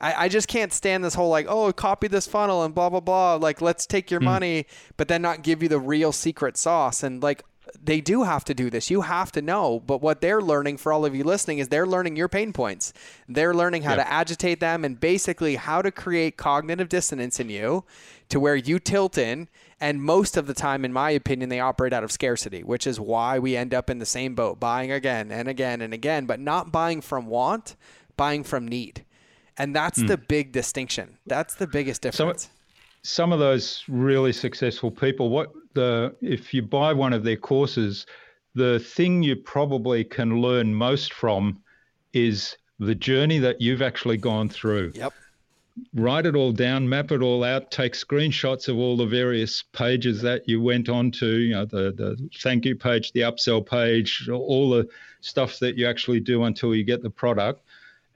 Speaker 1: I, I just can't stand this whole like, oh, copy this funnel and blah blah blah. Like, let's take your mm. money, but then not give you the real secret sauce. And like, they do have to do this. You have to know. But what they're learning for all of you listening is they're learning your pain points. They're learning how to agitate them and basically how to create cognitive dissonance in you to where you tilt in. And most of the time, in my opinion, they operate out of scarcity, which is why we end up in the same boat, buying again and again and again, but not buying from want, buying from need. And that's mm. the big distinction. That's the biggest difference.
Speaker 2: Some, some of those really successful people, what the if you buy one of their courses, the thing you probably can learn most from is the journey that you've actually gone through.
Speaker 1: Yep.
Speaker 2: Write it all down, map it all out, take screenshots of all the various pages that you went on to, you know, the, the thank you page, the upsell page, all the stuff that you actually do until you get the product.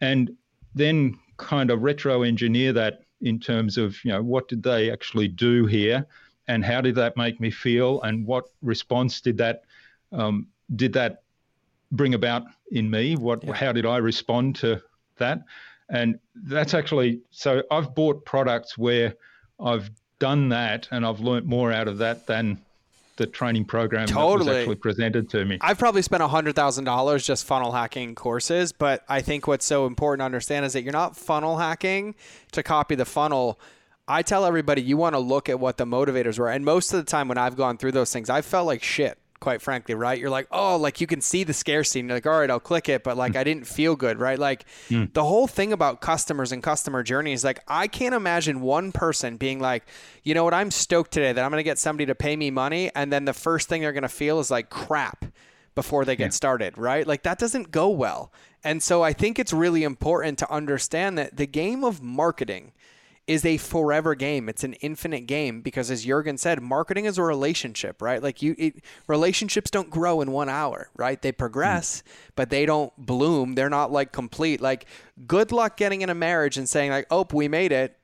Speaker 2: And then kind of retro engineer that in terms of you know what did they actually do here and how did that make me feel and what response did that um, did that bring about in me what yeah. how did i respond to that and that's actually so i've bought products where i've done that and i've learnt more out of that than the training program totally. that was actually presented to me.
Speaker 1: I've probably spent hundred thousand dollars just funnel hacking courses, but I think what's so important to understand is that you're not funnel hacking to copy the funnel. I tell everybody you want to look at what the motivators were, and most of the time when I've gone through those things, I felt like shit quite frankly, right? You're like, oh, like you can see the scarcity. And you're like, all right, I'll click it, but like I didn't feel good, right? Like mm. the whole thing about customers and customer journeys, like I can't imagine one person being like, you know what, I'm stoked today that I'm going to get somebody to pay me money. And then the first thing they're going to feel is like crap before they get yeah. started, right? Like that doesn't go well. And so I think it's really important to understand that the game of marketing is a forever game. It's an infinite game because, as Jurgen said, marketing is a relationship, right? Like you, it, relationships don't grow in one hour, right? They progress, mm. but they don't bloom. They're not like complete. Like, good luck getting in a marriage and saying like, "Oh, we made it."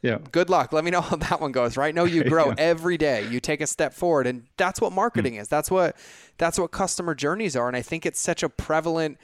Speaker 2: Yeah.
Speaker 1: Good luck. Let me know how that one goes. Right? No, you grow yeah. every day. You take a step forward, and that's what marketing mm. is. That's what that's what customer journeys are. And I think it's such a prevalent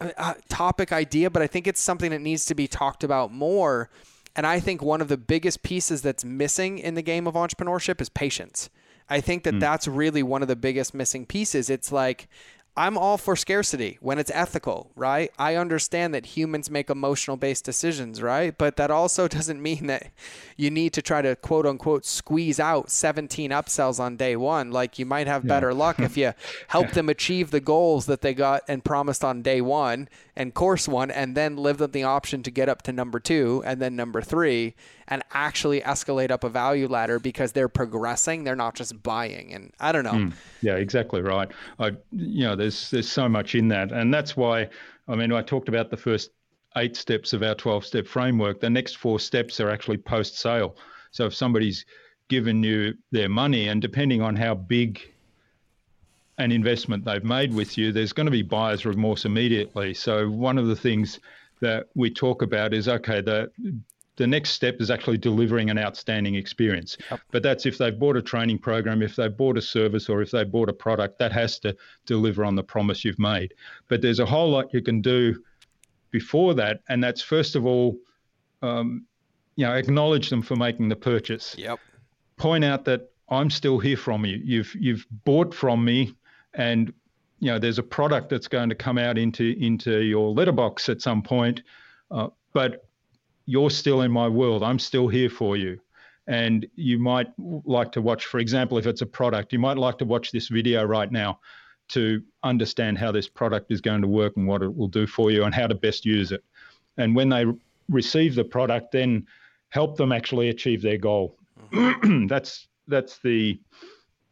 Speaker 1: uh, uh topic idea, but I think it's something that needs to be talked about more and I think one of the biggest pieces that's missing in the game of entrepreneurship is patience. I think that mm. that's really one of the biggest missing pieces. It's like I'm all for scarcity when it's ethical, right? I understand that humans make emotional based decisions, right? But that also doesn't mean that you need to try to quote unquote squeeze out 17 upsells on day one. Like you might have better yeah. luck if you help them achieve the goals that they got and promised on day one and course one, and then live them the option to get up to number two and then number three and actually escalate up a value ladder because they're progressing. They're not just buying. And I don't know. Mm,
Speaker 2: yeah, exactly right. I, you know, there's there's so much in that, and that's why. I mean, I talked about the first eight steps of our 12 step framework. The next four steps are actually post sale. So if somebody's given you their money, and depending on how big an investment they've made with you, there's going to be buyer's remorse immediately. So one of the things that we talk about is okay, the the next step is actually delivering an outstanding experience. Yep. But that's if they've bought a training program, if they've bought a service, or if they've bought a product, that has to deliver on the promise you've made. But there's a whole lot you can do before that, and that's first of all, um, you know, acknowledge them for making the purchase.
Speaker 1: Yep.
Speaker 2: Point out that I'm still here from you. You've you've bought from me, and you know there's a product that's going to come out into into your letterbox at some point, uh, but you're still in my world. I'm still here for you. And you might like to watch, for example, if it's a product, you might like to watch this video right now to understand how this product is going to work and what it will do for you and how to best use it. And when they receive the product, then help them actually achieve their goal. That's that's the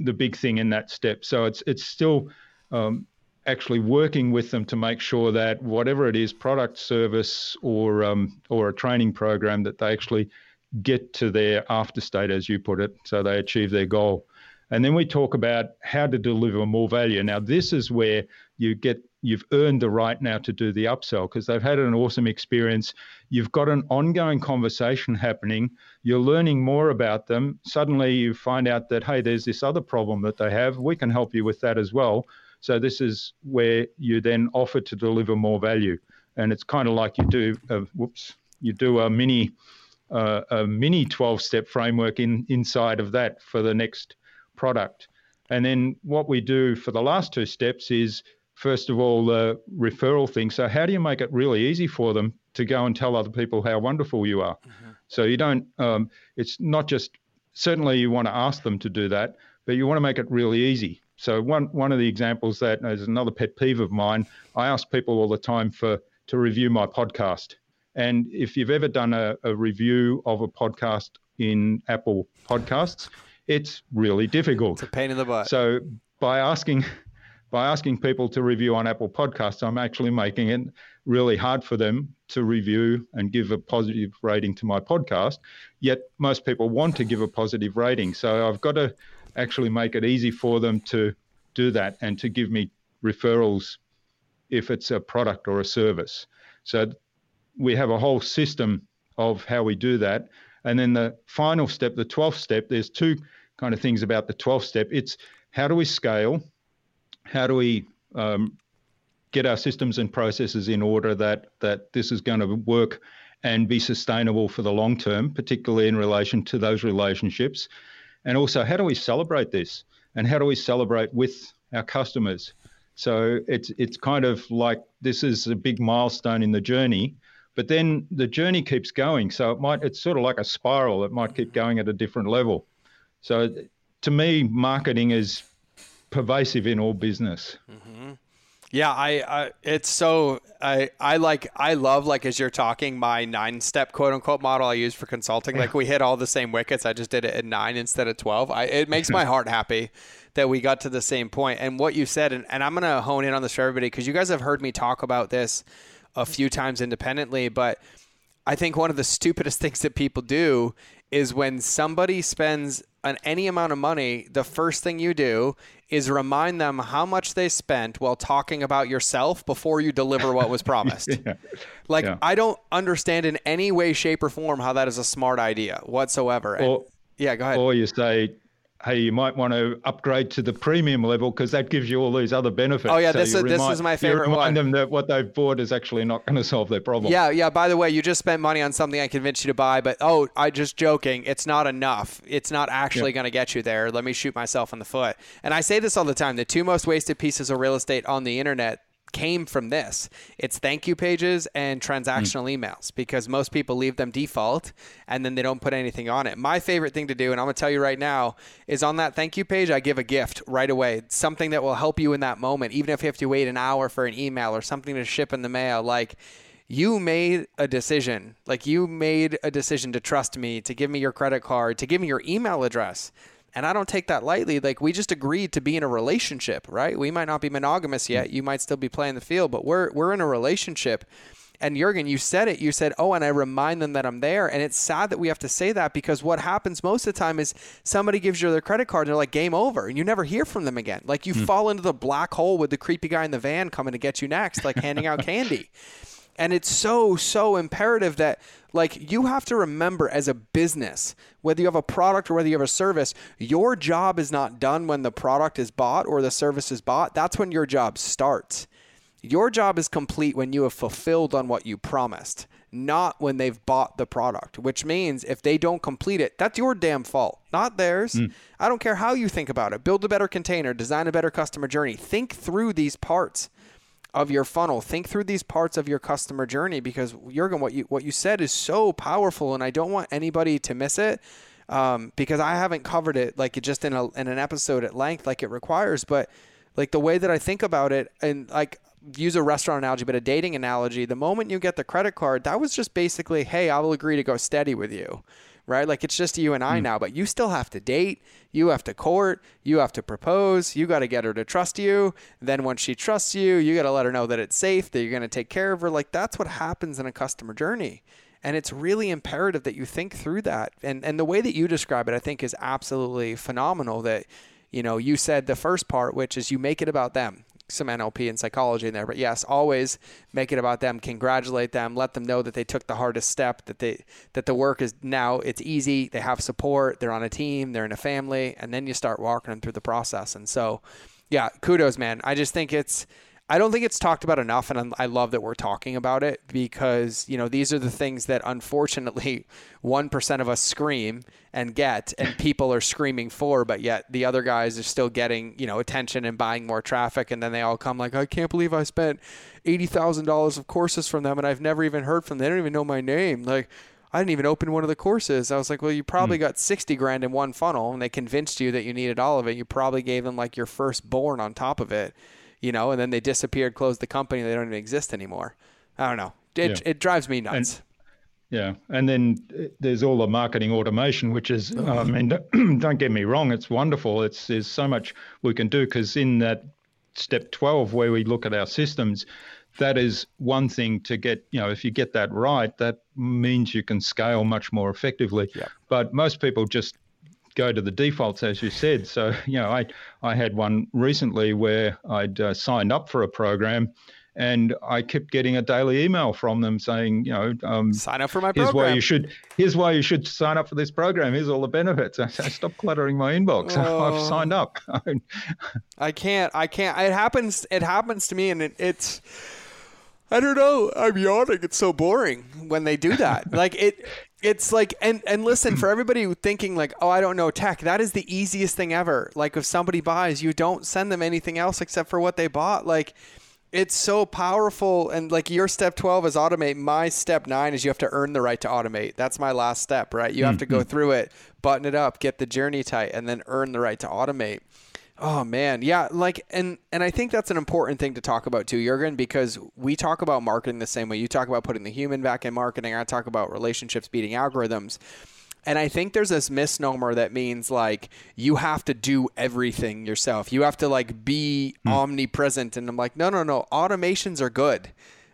Speaker 2: the big thing in that step. So it's it's still um, actually working with them to make sure that whatever it is, product, service, or um, or a training program, that they actually get to their after state, as you put it, so they achieve their goal. And then we talk about how to deliver more value. Now, this is where you get you've earned the right now to do the upsell because they've had an awesome experience. You've got an ongoing conversation happening. You're learning more about them. Suddenly, you find out that hey, there's this other problem that they have. We can help you with that as well. So this is where you then offer to deliver more value, and it's kind of like you do. A, whoops, you do a mini. Uh, a mini 12 step framework in inside of that for the next product. And then what we do for the last two steps is, first of all, the referral thing. So, how do you make it really easy for them to go and tell other people how wonderful you are? Mm-hmm. So, you don't, um, it's not just, certainly you want to ask them to do that, but you want to make it really easy. So, one, one of the examples that is another pet peeve of mine, I ask people all the time for to review my podcast. And if you've ever done a, a review of a podcast in Apple Podcasts, it's really difficult.
Speaker 1: It's a pain in the butt.
Speaker 2: So by asking by asking people to review on Apple Podcasts, I'm actually making it really hard for them to review and give a positive rating to my podcast. Yet most people want to give a positive rating. So I've got to actually make it easy for them to do that and to give me referrals if it's a product or a service. So we have a whole system of how we do that. And then the final step, the 12th step, there's two kind of things about the 12th step. It's how do we scale? How do we um, get our systems and processes in order that that this is going to work and be sustainable for the long term, particularly in relation to those relationships? And also, how do we celebrate this? And how do we celebrate with our customers? So it's it's kind of like this is a big milestone in the journey, but then the journey keeps going. So it might it's sort of like a spiral. It might keep going at a different level. So to me, marketing is pervasive in all business.
Speaker 1: Mm-hmm. Yeah, I, I, it's so I I like I love like as you're talking my nine step quote unquote model I use for consulting. Like we hit all the same wickets. I just did it at nine instead of twelve. I it makes my heart happy that we got to the same point. And what you said, and, and I'm gonna hone in on this for everybody because you guys have heard me talk about this a few times independently, but I think one of the stupidest things that people do is when somebody spends an any amount of money, the first thing you do is remind them how much they spent while talking about yourself before you deliver what was promised. yeah. Like yeah. I don't understand in any way, shape, or form how that is a smart idea whatsoever.
Speaker 2: Or, and, yeah, go ahead. Or you say, hey, you might want to upgrade to the premium level because that gives you all these other benefits.
Speaker 1: Oh yeah, so this is remind, this is my favorite
Speaker 2: you remind
Speaker 1: one.
Speaker 2: them that what they've bought is actually not going to solve their problem.
Speaker 1: Yeah, yeah. By the way, you just spent money on something I convinced you to buy, but oh, I just joking. It's not enough. It's not actually yeah. going to get you there. Let me shoot myself in the foot. And I say this all the time: the two most wasted pieces of real estate on the internet came from this. It's thank you pages and transactional mm. emails because most people leave them default and then they don't put anything on it. My favorite thing to do, and I'm going to tell you right now, is on that thank you page, I give a gift right away. Something that will help you in that moment, even if you have to wait an hour for an email or something to ship in the mail. Like, you made a decision. Like, you made a decision to trust me, to give me your credit card, to give me your email address and I don't take that lightly. Like we just agreed to be in a relationship, right? We might not be monogamous yet. You might still be playing the field, but we're we're in a relationship. And Jurgen, you said it. You said, "Oh, and I remind them that I'm there." And it's sad that we have to say that because what happens most of the time is somebody gives you their credit card and they're like, "Game over," and you never hear from them again. Like you mm. fall into the black hole with the creepy guy in the van coming to get you next, like handing out candy. And it's so, so imperative that, like, you have to remember as a business, whether you have a product or whether you have a service, your job is not done when the product is bought or the service is bought. That's when your job starts. Your job is complete when you have fulfilled on what you promised, not when they've bought the product, which means if they don't complete it, that's your damn fault, not theirs. Mm. I don't care how you think about it. Build a better container, design a better customer journey. Think through these parts of your funnel. Think through these parts of your customer journey because Jurgen, what you what you said is so powerful, and I don't want anybody to miss it um, because I haven't covered it like just in a in an episode at length like it requires. But like the way that I think about it, and like use a restaurant analogy, but a dating analogy. The moment you get the credit card, that was just basically, hey, I will agree to go steady with you right? Like it's just you and I mm. now, but you still have to date, you have to court, you have to propose, you got to get her to trust you. Then once she trusts you, you got to let her know that it's safe, that you're going to take care of her. Like that's what happens in a customer journey. And it's really imperative that you think through that. And and the way that you describe it, I think is absolutely phenomenal that you know, you said the first part, which is you make it about them some NLP and psychology in there. But yes, always make it about them. Congratulate them. Let them know that they took the hardest step. That they that the work is now it's easy. They have support. They're on a team. They're in a family. And then you start walking them through the process. And so, yeah, kudos, man. I just think it's I don't think it's talked about enough, and I love that we're talking about it because you know these are the things that unfortunately one percent of us scream and get, and people are screaming for, but yet the other guys are still getting you know attention and buying more traffic, and then they all come like, I can't believe I spent eighty thousand dollars of courses from them, and I've never even heard from them. They don't even know my name, like. I didn't even open one of the courses. I was like, well, you probably mm. got 60 grand in one funnel and they convinced you that you needed all of it. You probably gave them like your firstborn on top of it you know, and then they disappeared, closed the company, they don't even exist anymore. I don't know. It, yeah. it drives me nuts.
Speaker 2: And, yeah, and then there's all the marketing automation, which is, I mean, don't get me wrong, it's wonderful. It's there's so much we can do because in that step 12 where we look at our systems, that is one thing to get. You know, if you get that right, that means you can scale much more effectively.
Speaker 1: Yeah.
Speaker 2: But most people just go to the defaults, as you said. So, you know, I, I had one recently where I'd uh, signed up for a program and I kept getting a daily email from them saying, you know, um,
Speaker 1: sign up for my
Speaker 2: program.
Speaker 1: Here's
Speaker 2: why you should. Here's why you should sign up for this program. Here's all the benefits. I say, stop cluttering my inbox. Oh, I've signed up.
Speaker 1: I can't. I can't. It happens. It happens to me, and it, it's. I don't know. I'm yawning. It's so boring when they do that. like it it's like and and listen for everybody thinking like oh i don't know tech that is the easiest thing ever. Like if somebody buys you don't send them anything else except for what they bought. Like it's so powerful. And like your step 12 is automate. My step 9 is you have to earn the right to automate. That's my last step right? You have to go mm-hmm. through it button it up get the journey tight and then earn the right to automate Oh man, yeah, like and and I think that's an important thing to talk about too, Jurgen, because we talk about marketing the same way. You talk about putting the human back in marketing. I talk about relationships beating algorithms. And I think there's this misnomer that means like you have to do everything yourself. You have to like be hmm. omnipresent. And I'm like, no, no, no. Automations are good.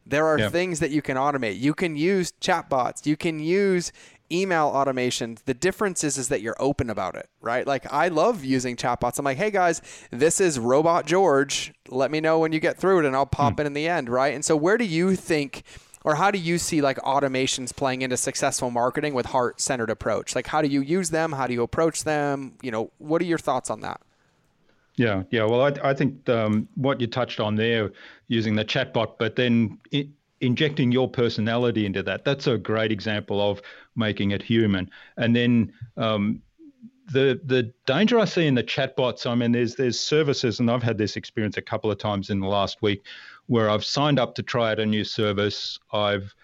Speaker 1: There are yeah. things that you can automate. You can use chatbots. You can use email automations the difference is is that you're open about it right? Like i love using chatbots. I'm like hey guys this is robot george. Let me know when you get through it and i'll pop hmm. in in the end right? And so where do you think or how do you see like automations playing into successful marketing with heart centered approach? Like how do you use them? How do you approach them? You know what are your thoughts on that?
Speaker 2: Yeah, yeah. Well, I, I think um, what you touched on there, using the chatbot, but then it, injecting your personality into that, that's a great example of making it human. And then um, the the danger I see in the chatbots, I mean, there's there's services, and I've had this experience a couple of times in the last week, where I've signed up to try out a new service. I've,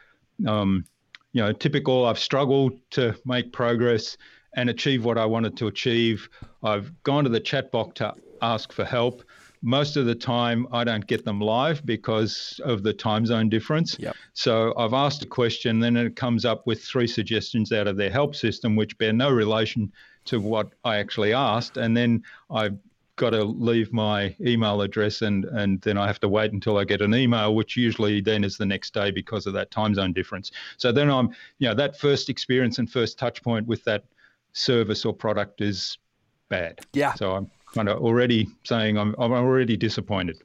Speaker 2: um, you know, typical. I've struggled to make progress and achieve what I wanted to achieve. I've gone to the chatbot to ask for help most of the time I don't get them live because of the time zone difference.
Speaker 1: Yep.
Speaker 2: So I've asked a question, then it comes up with three suggestions out of their help system, which bear no relation to what I actually asked. And then I've got to leave my email address and, and then I have to wait until I get an email, which usually then is the next day because of that time zone difference. So then I'm, you know, that first experience and first touch point with that service or product is bad.
Speaker 1: Yeah.
Speaker 2: So I'm kind of already saying I'm, I'm already disappointed.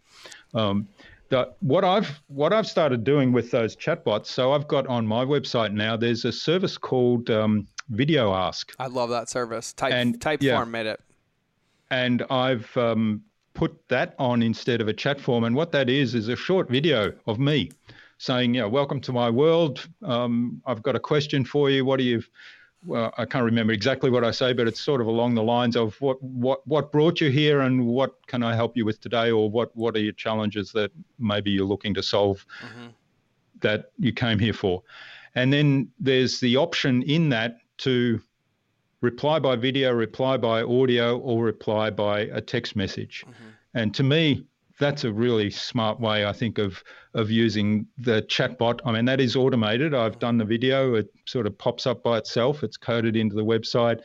Speaker 2: Um, the, what I've what I've started doing with those chatbots. So I've got on my website now. There's a service called um, VideoAsk.
Speaker 1: I love that service. Type and, Typeform yeah, made it.
Speaker 2: And I've um, put that on instead of a chat form. And what that is is a short video of me saying, "Yeah, welcome to my world. Um, I've got a question for you. What do you?" Well, I can't remember exactly what I say, but it's sort of along the lines of what what what brought you here, and what can I help you with today, or what what are your challenges that maybe you're looking to solve mm-hmm. that you came here for, and then there's the option in that to reply by video, reply by audio, or reply by a text message. Mm-hmm. And to me, that's a really smart way, I think, of of using the chatbot. I mean, that is automated. I've done the video; it sort of pops up by itself. It's coded into the website,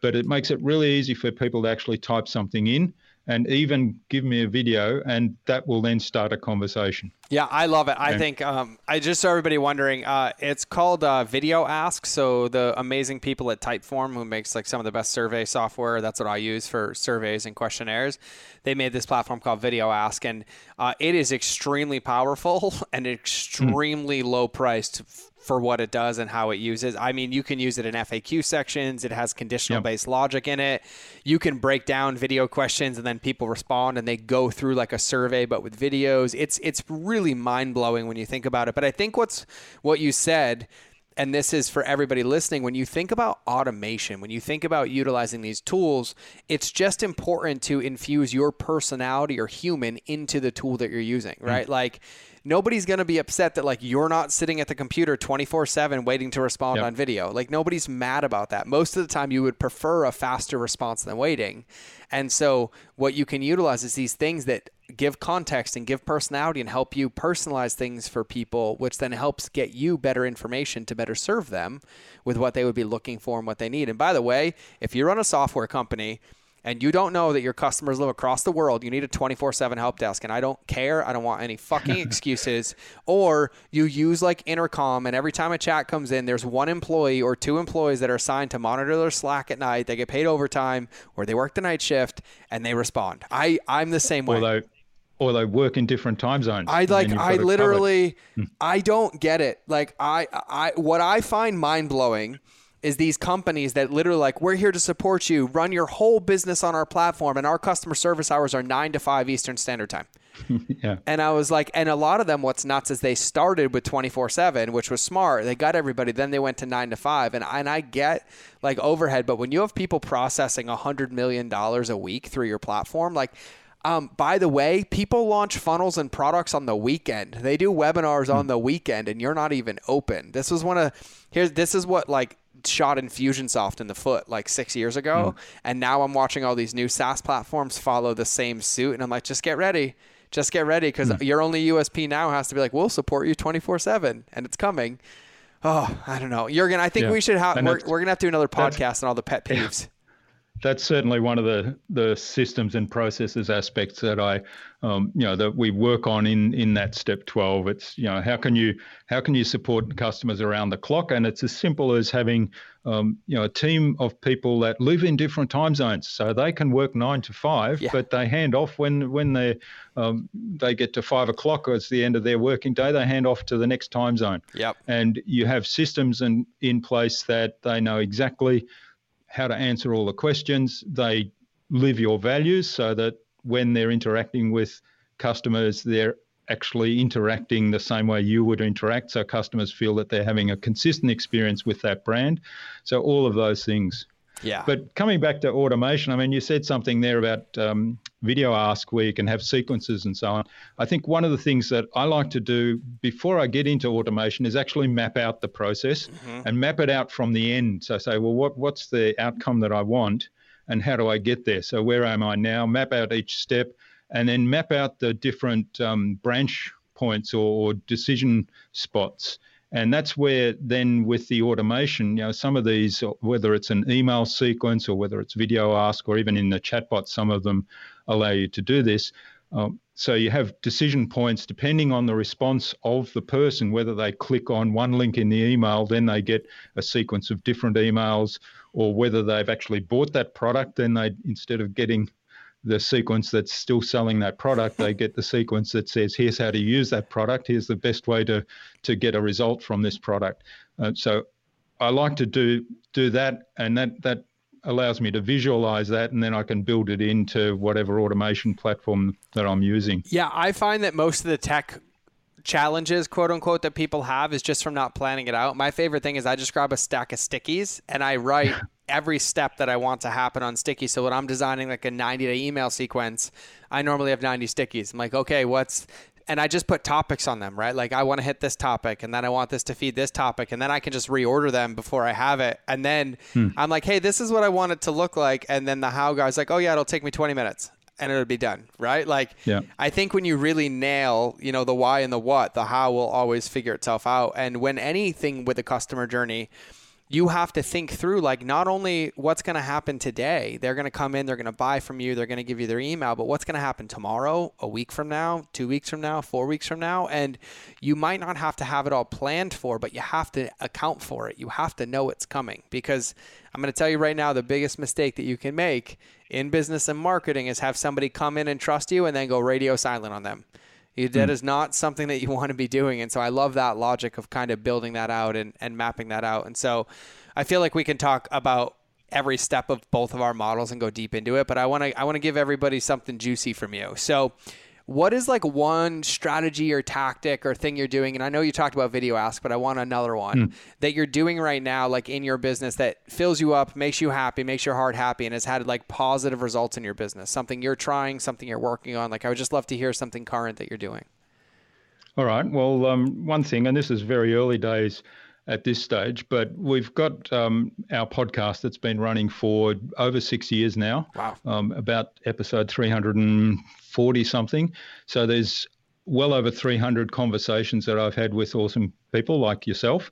Speaker 2: but it makes it really easy for people to actually type something in and even give me a video, and that will then start a conversation.
Speaker 1: Yeah, I love it. I think um, I just saw everybody wondering. Uh, it's called uh, VideoAsk. So the amazing people at Typeform, who makes like some of the best survey software, that's what I use for surveys and questionnaires. They made this platform called VideoAsk, and uh, it is extremely powerful and extremely mm. low priced for what it does and how it uses. I mean, you can use it in FAQ sections. It has conditional yep. based logic in it. You can break down video questions and then people respond and they go through like a survey but with videos. It's it's really mind-blowing when you think about it. But I think what's what you said and this is for everybody listening when you think about automation when you think about utilizing these tools it's just important to infuse your personality or human into the tool that you're using mm. right mm. like nobody's going to be upset that like you're not sitting at the computer 24/7 waiting to respond yep. on video. Like nobody's mad about that. Most of the time you would prefer a faster response than waiting. And so what you can utilize is these things that give context and give personality and help you personalize things for people, which then helps get you better information to better serve them with what they would be looking for and what they need. And by the way, if you run a software company, and you don't know that your customers live across the world, you need a 24 7 help desk. And I don't care. I don't want any fucking excuses. or you use like intercom, and every time a chat comes in, there's one employee or two employees that are assigned to monitor their Slack at night. They get paid overtime or they work the night shift and they respond. I, I'm the same way.
Speaker 2: Although, or they work in different time zones.
Speaker 1: I like I literally hmm. I don't get it. Like I I what I find mind blowing is these companies that literally like we're here to support you run your whole business on our platform and our customer service hours are 9 to 5 eastern standard time yeah. and i was like and a lot of them what's nuts is they started with 24-7 which was smart they got everybody then they went to 9 to 5 and, and i get like overhead but when you have people processing $100 million a week through your platform like um, by the way, people launch funnels and products on the weekend. They do webinars mm. on the weekend, and you're not even open. This was one of here's this is what like shot Infusionsoft in the foot like six years ago, mm. and now I'm watching all these new SaaS platforms follow the same suit, and I'm like, just get ready, just get ready, because mm. your only USP now has to be like, we'll support you 24 seven, and it's coming. Oh, I don't know, Jurgen. I think yeah. we should have. We're, we're, gonna have to do another podcast on all the pet peeves
Speaker 2: that's certainly one of the the systems and processes aspects that I, um, you know, that we work on in in that step 12. It's you know how can you how can you support customers around the clock, and it's as simple as having um, you know a team of people that live in different time zones, so they can work nine to five, yeah. but they hand off when when they um, they get to five o'clock or it's the end of their working day, they hand off to the next time zone.
Speaker 1: Yep.
Speaker 2: And you have systems in in place that they know exactly how to answer all the questions. They live your values so that when they're interacting with customers, they're actually interacting the same way you would interact. So customers feel that they're having a consistent experience with that brand. So all of those things.
Speaker 1: Yeah.
Speaker 2: But coming back to automation, I mean, you said something there about um, video ask where you can have sequences and so on. I think one of the things that I like to do before I get into automation is actually map out the process mm-hmm. and map it out from the end. So say, well, what what's the outcome that I want, and how do I get there? So where am I now? Map out each step, and then map out the different um, branch points or, or decision spots and that's where then with the automation, you know, some of these, whether it's an email sequence or whether it's video ask or even in the chatbot, some of them allow you to do this. Um, so you have decision points depending on the response of the person, whether they click on one link in the email, then they get a sequence of different emails, or whether they've actually bought that product, then they instead of getting the sequence that's still selling that product. They get the sequence that says, "Here's how to use that product. Here's the best way to to get a result from this product." Uh, so, I like to do do that, and that that allows me to visualize that, and then I can build it into whatever automation platform that I'm using.
Speaker 1: Yeah, I find that most of the tech challenges, quote unquote, that people have is just from not planning it out. My favorite thing is I just grab a stack of stickies and I write every step that I want to happen on sticky. So when I'm designing like a 90 day email sequence, I normally have 90 stickies. I'm like, okay, what's and I just put topics on them, right? Like I want to hit this topic and then I want this to feed this topic and then I can just reorder them before I have it. And then hmm. I'm like, hey, this is what I want it to look like. And then the how guy's like, oh yeah, it'll take me 20 minutes and it'll be done, right? Like, yeah. I think when you really nail, you know, the why and the what, the how will always figure itself out. And when anything with a customer journey, you have to think through like not only what's going to happen today they're going to come in they're going to buy from you they're going to give you their email but what's going to happen tomorrow a week from now two weeks from now four weeks from now and you might not have to have it all planned for but you have to account for it. You have to know it's coming because i'm going to tell you right now the biggest mistake that you can make in business and marketing is have somebody come in and trust you and then go radio silent on them that mm. is not something that you want to be doing. And so I love that logic of kind of building that out and, and mapping that out. And so I feel like we can talk about every step of both of our models and go deep into it. But I want to I want to give everybody something juicy from you. So what is like one strategy or tactic or thing you're doing? And I know you talked about VideoAsk, but I want another one mm. that you're doing right now, like in your business that fills you up, makes you happy, makes your heart happy, and has had like positive results in your business. Something you're trying, something you're working on. Like I would just love to hear something current that you're doing.
Speaker 2: All right. Well, um, one thing, and this is very early days at this stage, but we've got um, our podcast that's been running for over six years now.
Speaker 1: Wow.
Speaker 2: Um, about episode 340 something. So there's well over 300 conversations that I've had with awesome people like yourself.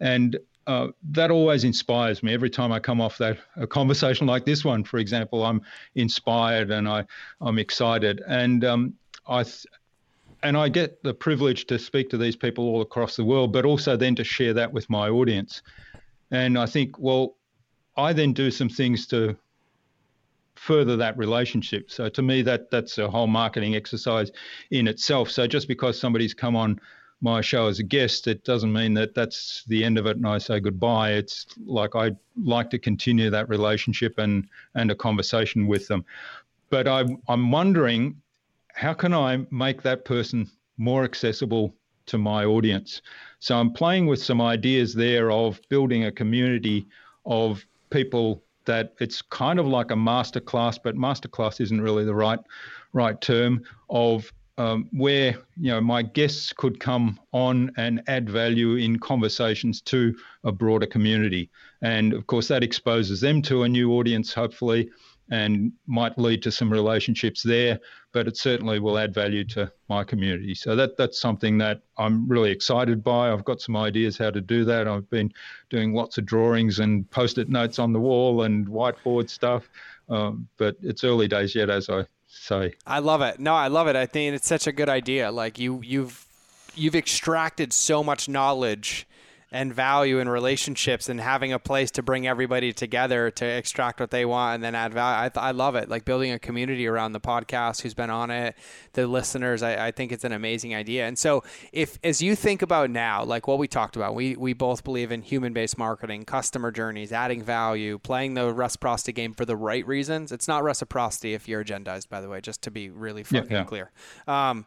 Speaker 2: And uh, that always inspires me. Every time I come off that a conversation like this one, for example, I'm inspired and I, I'm excited. And um, I, th- and I get the privilege to speak to these people all across the world, but also then to share that with my audience. And I think, well, I then do some things to further that relationship. So to me, that that's a whole marketing exercise in itself. So just because somebody's come on my show as a guest, it doesn't mean that that's the end of it and I say goodbye. It's like I like to continue that relationship and and a conversation with them. But I, I'm wondering how can I make that person more accessible to my audience? So I'm playing with some ideas there of building a community of people that it's kind of like a masterclass, but masterclass isn't really the right right term of um, where you know my guests could come on and add value in conversations to a broader community, and of course that exposes them to a new audience, hopefully, and might lead to some relationships there, but it certainly will add value to my community. So that that's something that I'm really excited by. I've got some ideas how to do that. I've been doing lots of drawings and post-it notes on the wall and whiteboard stuff, um, but it's early days yet, as I say.
Speaker 1: I love it. No, I love it. I think it's such a good idea. Like you, you've you've extracted so much knowledge and value in relationships and having a place to bring everybody together to extract what they want and then add value. I, I love it. Like building a community around the podcast who's been on it, the listeners. I, I think it's an amazing idea. And so, if as you think about now, like what we talked about, we, we both believe in human based marketing, customer journeys, adding value, playing the reciprocity game for the right reasons. It's not reciprocity if you're agendized, by the way, just to be really fucking yeah, yeah. clear. Um,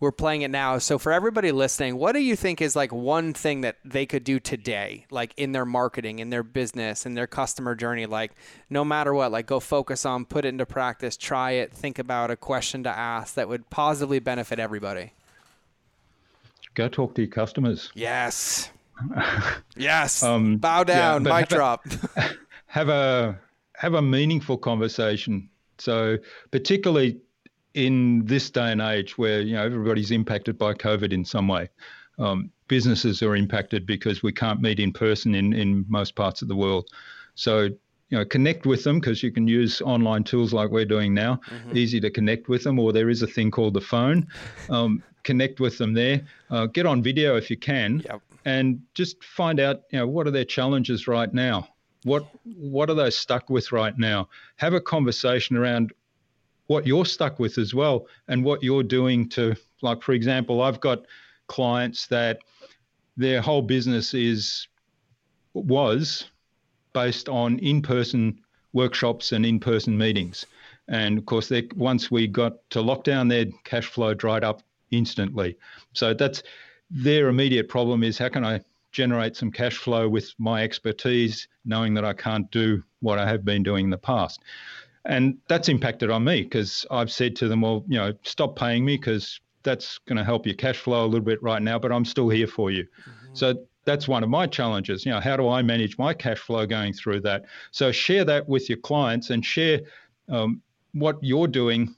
Speaker 1: we're playing it now. So for everybody listening, what do you think is like one thing that they could do today, like in their marketing, in their business, in their customer journey? Like no matter what, like go focus on, put it into practice, try it, think about a question to ask that would positively benefit everybody.
Speaker 2: Go talk to your customers.
Speaker 1: Yes. yes. Um, Bow down, yeah, mic drop.
Speaker 2: A, have a have a meaningful conversation. So particularly in this day and age where you know everybody's impacted by COVID in some way. Um, businesses are impacted because we can't meet in person in, in most parts of the world. So you know, connect with them because you can use online tools like we're doing now. Mm-hmm. Easy to connect with them, or there is a thing called the phone. Um, connect with them there. Uh, get on video if you can, yep. and just find out you know what are their challenges right now. What what are they stuck with right now? Have a conversation around what you're stuck with as well and what you're doing to like for example i've got clients that their whole business is was based on in-person workshops and in-person meetings. And of course they once we got to lockdown their cash flow dried up instantly. So that's their immediate problem is how can i generate some cash flow with my expertise knowing that i can't do what i have been doing in the past and that's impacted on me because I've said to them, well, you know, stop paying me because that's going to help your cash flow a little bit right now, but I'm still here for you. Mm-hmm. So that's one of my challenges. You know, how do I manage my cash flow going through that? So share that with your clients and share um, what you're doing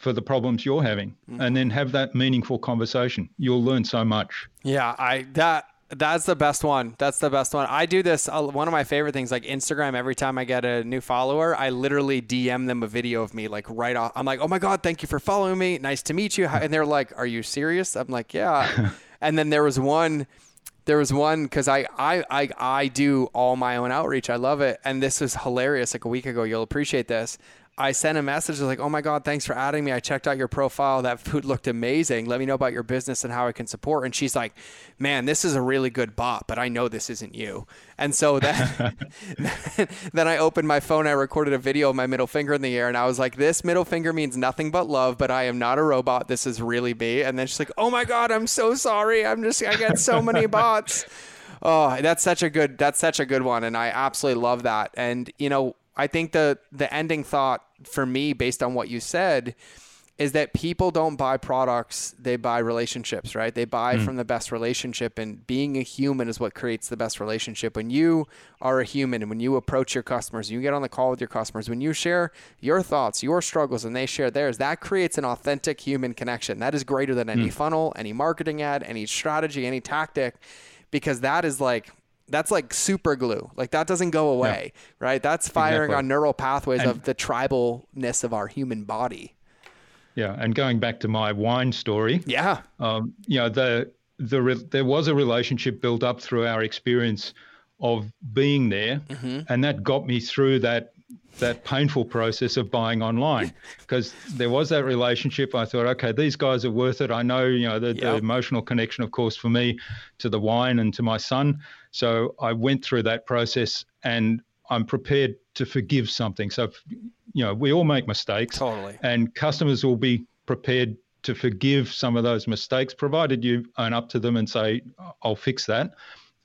Speaker 2: for the problems you're having mm-hmm. and then have that meaningful conversation you'll learn so much
Speaker 1: yeah i that that's the best one. That's the best one. I do this. Uh, one of my favorite things, like Instagram. Every time I get a new follower, I literally DM them a video of me, like right off. I'm like, "Oh my god, thank you for following me. Nice to meet you." And they're like, "Are you serious?" I'm like, "Yeah." and then there was one. There was one because I, I I I do all my own outreach. I love it, and this was hilarious. Like a week ago, you'll appreciate this. I sent a message like, "Oh my God, thanks for adding me. I checked out your profile. That food looked amazing. Let me know about your business and how I can support." And she's like, "Man, this is a really good bot, but I know this isn't you." And so then, then I opened my phone. I recorded a video of my middle finger in the air, and I was like, "This middle finger means nothing but love, but I am not a robot. This is really me." And then she's like, "Oh my God, I'm so sorry. I'm just I get so many bots." Oh, that's such a good that's such a good one, and I absolutely love that. And you know, I think the the ending thought for me, based on what you said, is that people don't buy products, they buy relationships, right? They buy mm. from the best relationship, and being a human is what creates the best relationship. When you are a human and when you approach your customers, you get on the call with your customers, when you share your thoughts, your struggles, and they share theirs, that creates an authentic human connection. That is greater than any mm. funnel, any marketing ad, any strategy, any tactic, because that is like that's like super glue. Like that doesn't go away, yeah. right? That's firing exactly. on neural pathways and, of the tribalness of our human body.
Speaker 2: Yeah, and going back to my wine story.
Speaker 1: Yeah.
Speaker 2: Um, you know, the the there was a relationship built up through our experience of being there, mm-hmm. and that got me through that that painful process of buying online because there was that relationship. I thought, okay, these guys are worth it. I know, you know, the, yep. the, emotional connection, of course, for me to the wine and to my son. So I went through that process and I'm prepared to forgive something. So, you know, we all make mistakes.
Speaker 1: Totally.
Speaker 2: And customers will be prepared to forgive some of those mistakes, provided you own up to them and say, I'll fix that.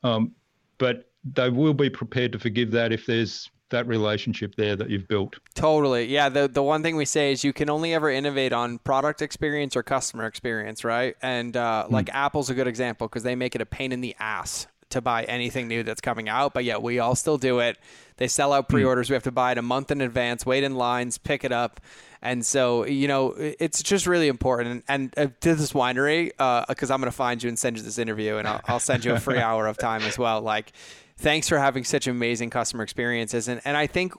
Speaker 2: Um, but they will be prepared to forgive that if there's that relationship there that you've built.
Speaker 1: Totally. Yeah. The the one thing we say is you can only ever innovate on product experience or customer experience, right? And uh, mm. like Apple's a good example because they make it a pain in the ass to buy anything new that's coming out, but yet we all still do it. They sell out hmm. pre-orders. We have to buy it a month in advance, wait in lines, pick it up. And so, you know, it's just really important. And, and uh, to this winery, because uh, I'm going to find you and send you this interview, and I'll, I'll send you a free hour of time as well. Like, thanks for having such amazing customer experiences. And and I think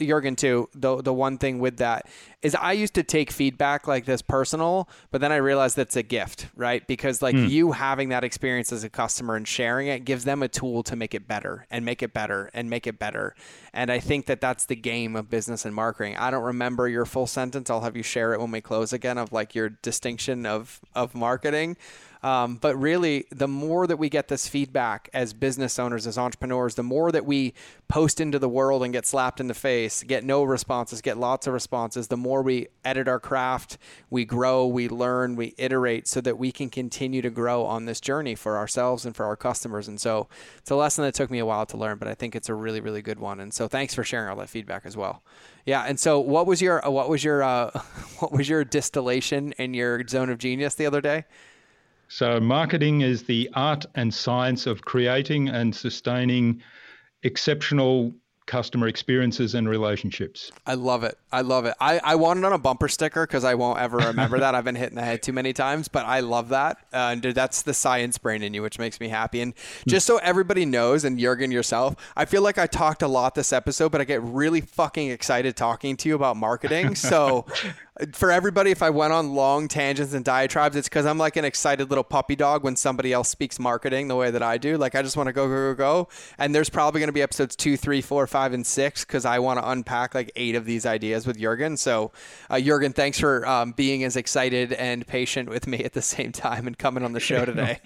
Speaker 1: Jurgen too. The the one thing with that is I used to take feedback like this personal, but then I realized that's a gift, right? Because like mm. you having that experience as a customer and sharing it gives them a tool to make it better and make it better and make it better. And I think that that's the game of business and marketing. I don't remember your full sentence. I'll have you share it when we close again of like your distinction of of marketing. Um, but really, the more that we get this feedback as business owners, as entrepreneurs, the more that we post into the world and get slapped in the face, get no responses, get lots of responses, the more we edit our craft, we grow, we learn, we iterate so that we can continue to grow on this journey for ourselves and for our customers. And so it's a lesson that took me a while to learn, but I think it's a really, really good one. And so thanks for sharing all that feedback as well. Yeah. And so what was your, what was your, uh, what was your distillation in your zone of genius the other day?
Speaker 2: So, marketing is the art and science of creating and sustaining exceptional customer experiences and relationships.
Speaker 1: I love it. I love it. I, I want it on a bumper sticker because I won't ever remember that. I've been hit in the head too many times, but I love that. Uh, and that's the science brain in you, which makes me happy. And just so everybody knows, and Jurgen yourself, I feel like I talked a lot this episode, but I get really fucking excited talking to you about marketing. So for everybody, if I went on long tangents and diatribes, it's because I'm like an excited little puppy dog when somebody else speaks marketing the way that I do. Like I just want to go, go, go, go. And there's probably going to be episodes two, three, four, five, and six because I want to unpack like eight of these ideas with Jurgen. So, uh, Jurgen, thanks for um, being as excited and patient with me at the same time and coming on the show today.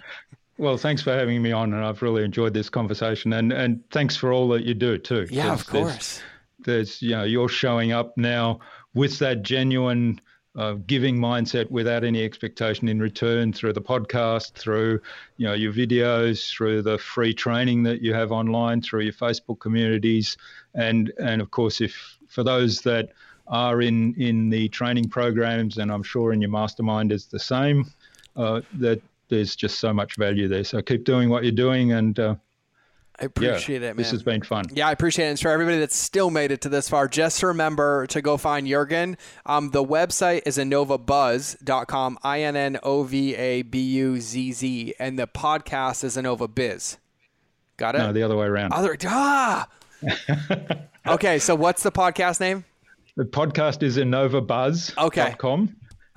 Speaker 2: Well, thanks for having me on, and I've really enjoyed this conversation. And and thanks for all that you do too.
Speaker 1: Yeah, of course.
Speaker 2: There's, there's, you know you're showing up now with that genuine uh, giving mindset without any expectation in return through the podcast, through you know your videos, through the free training that you have online, through your Facebook communities, and and of course if for those that are in in the training programs, and I'm sure in your mastermind is the same. Uh, that there's just so much value there. So keep doing what you're doing, and uh,
Speaker 1: I appreciate yeah, it, man.
Speaker 2: This has been fun.
Speaker 1: Yeah, I appreciate it. And for everybody that's still made it to this far, just remember to go find Jurgen. Um, the website is innovabuzz.com, I N N O V A B U Z Z, and the podcast is Innova Biz. Got it?
Speaker 2: No, the other way around.
Speaker 1: Other, ah! okay, so what's the podcast name?
Speaker 2: The podcast is innovabuzz.com.
Speaker 1: Okay.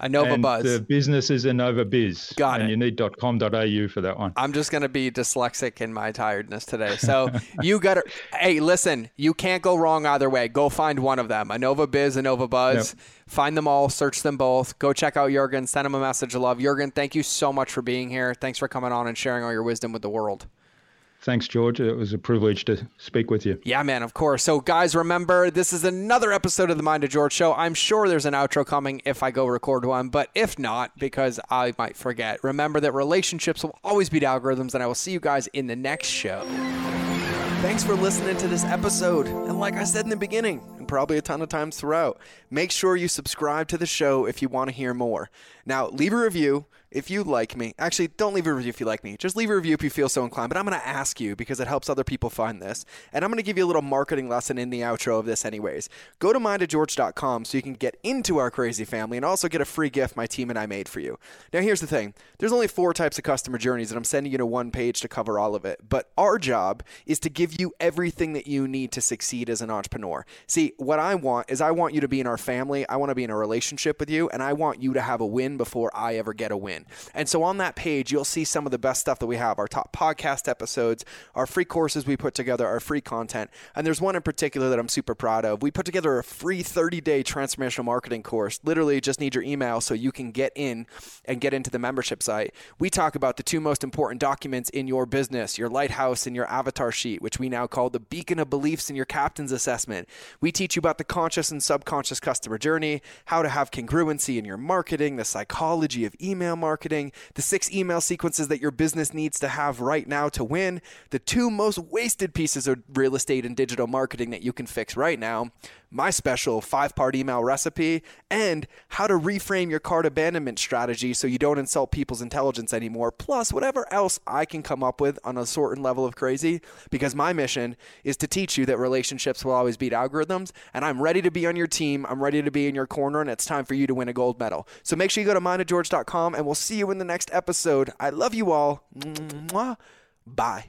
Speaker 1: Innova uh, Buzz.
Speaker 2: The business is Innova Biz.
Speaker 1: Got
Speaker 2: and
Speaker 1: it.
Speaker 2: you need .com.au for that one.
Speaker 1: I'm just going to be dyslexic in my tiredness today. So you got to, hey, listen, you can't go wrong either way. Go find one of them. Innova Biz, Innova Buzz. Yep. Find them all, search them both. Go check out Jurgen, send him a message of love. Jurgen, thank you so much for being here. Thanks for coming on and sharing all your wisdom with the world.
Speaker 2: Thanks, George. It was a privilege to speak with you.
Speaker 1: Yeah, man, of course. So, guys, remember, this is another episode of the Mind of George show. I'm sure there's an outro coming if I go record one, but if not, because I might forget, remember that relationships will always beat algorithms, and I will see you guys in the next show. Thanks for listening to this episode. And like I said in the beginning, and probably a ton of times throughout, make sure you subscribe to the show if you want to hear more. Now, leave a review if you like me, actually, don't leave a review if you like me. Just leave a review if you feel so inclined. But I'm going to ask you because it helps other people find this. And I'm going to give you a little marketing lesson in the outro of this, anyways. Go to mindofgeorge.com so you can get into our crazy family and also get a free gift my team and I made for you. Now, here's the thing there's only four types of customer journeys, and I'm sending you to one page to cover all of it. But our job is to give you everything that you need to succeed as an entrepreneur. See, what I want is I want you to be in our family, I want to be in a relationship with you, and I want you to have a win before I ever get a win. And so on that page, you'll see some of the best stuff that we have our top podcast episodes, our free courses we put together, our free content. And there's one in particular that I'm super proud of. We put together a free 30 day transformational marketing course. Literally, just need your email so you can get in and get into the membership site. We talk about the two most important documents in your business your lighthouse and your avatar sheet, which we now call the beacon of beliefs in your captain's assessment. We teach you about the conscious and subconscious customer journey, how to have congruency in your marketing, the psychology of email marketing, the six email sequences that your business needs to have right now to win, the two most wasted pieces of real estate and digital marketing that you can fix right now, my special five part email recipe, and how to reframe your cart abandonment strategy so you don't insult people's intelligence anymore, plus whatever else I can come up with on a certain level of crazy. Because my mission is to teach you that relationships will always beat algorithms, and I'm ready to be on your team. I'm ready to be in your corner, and it's time for you to win a gold medal. So make sure you go to mindofgeorge.com, and we'll see you in the next episode. I love you all. Mwah. Bye.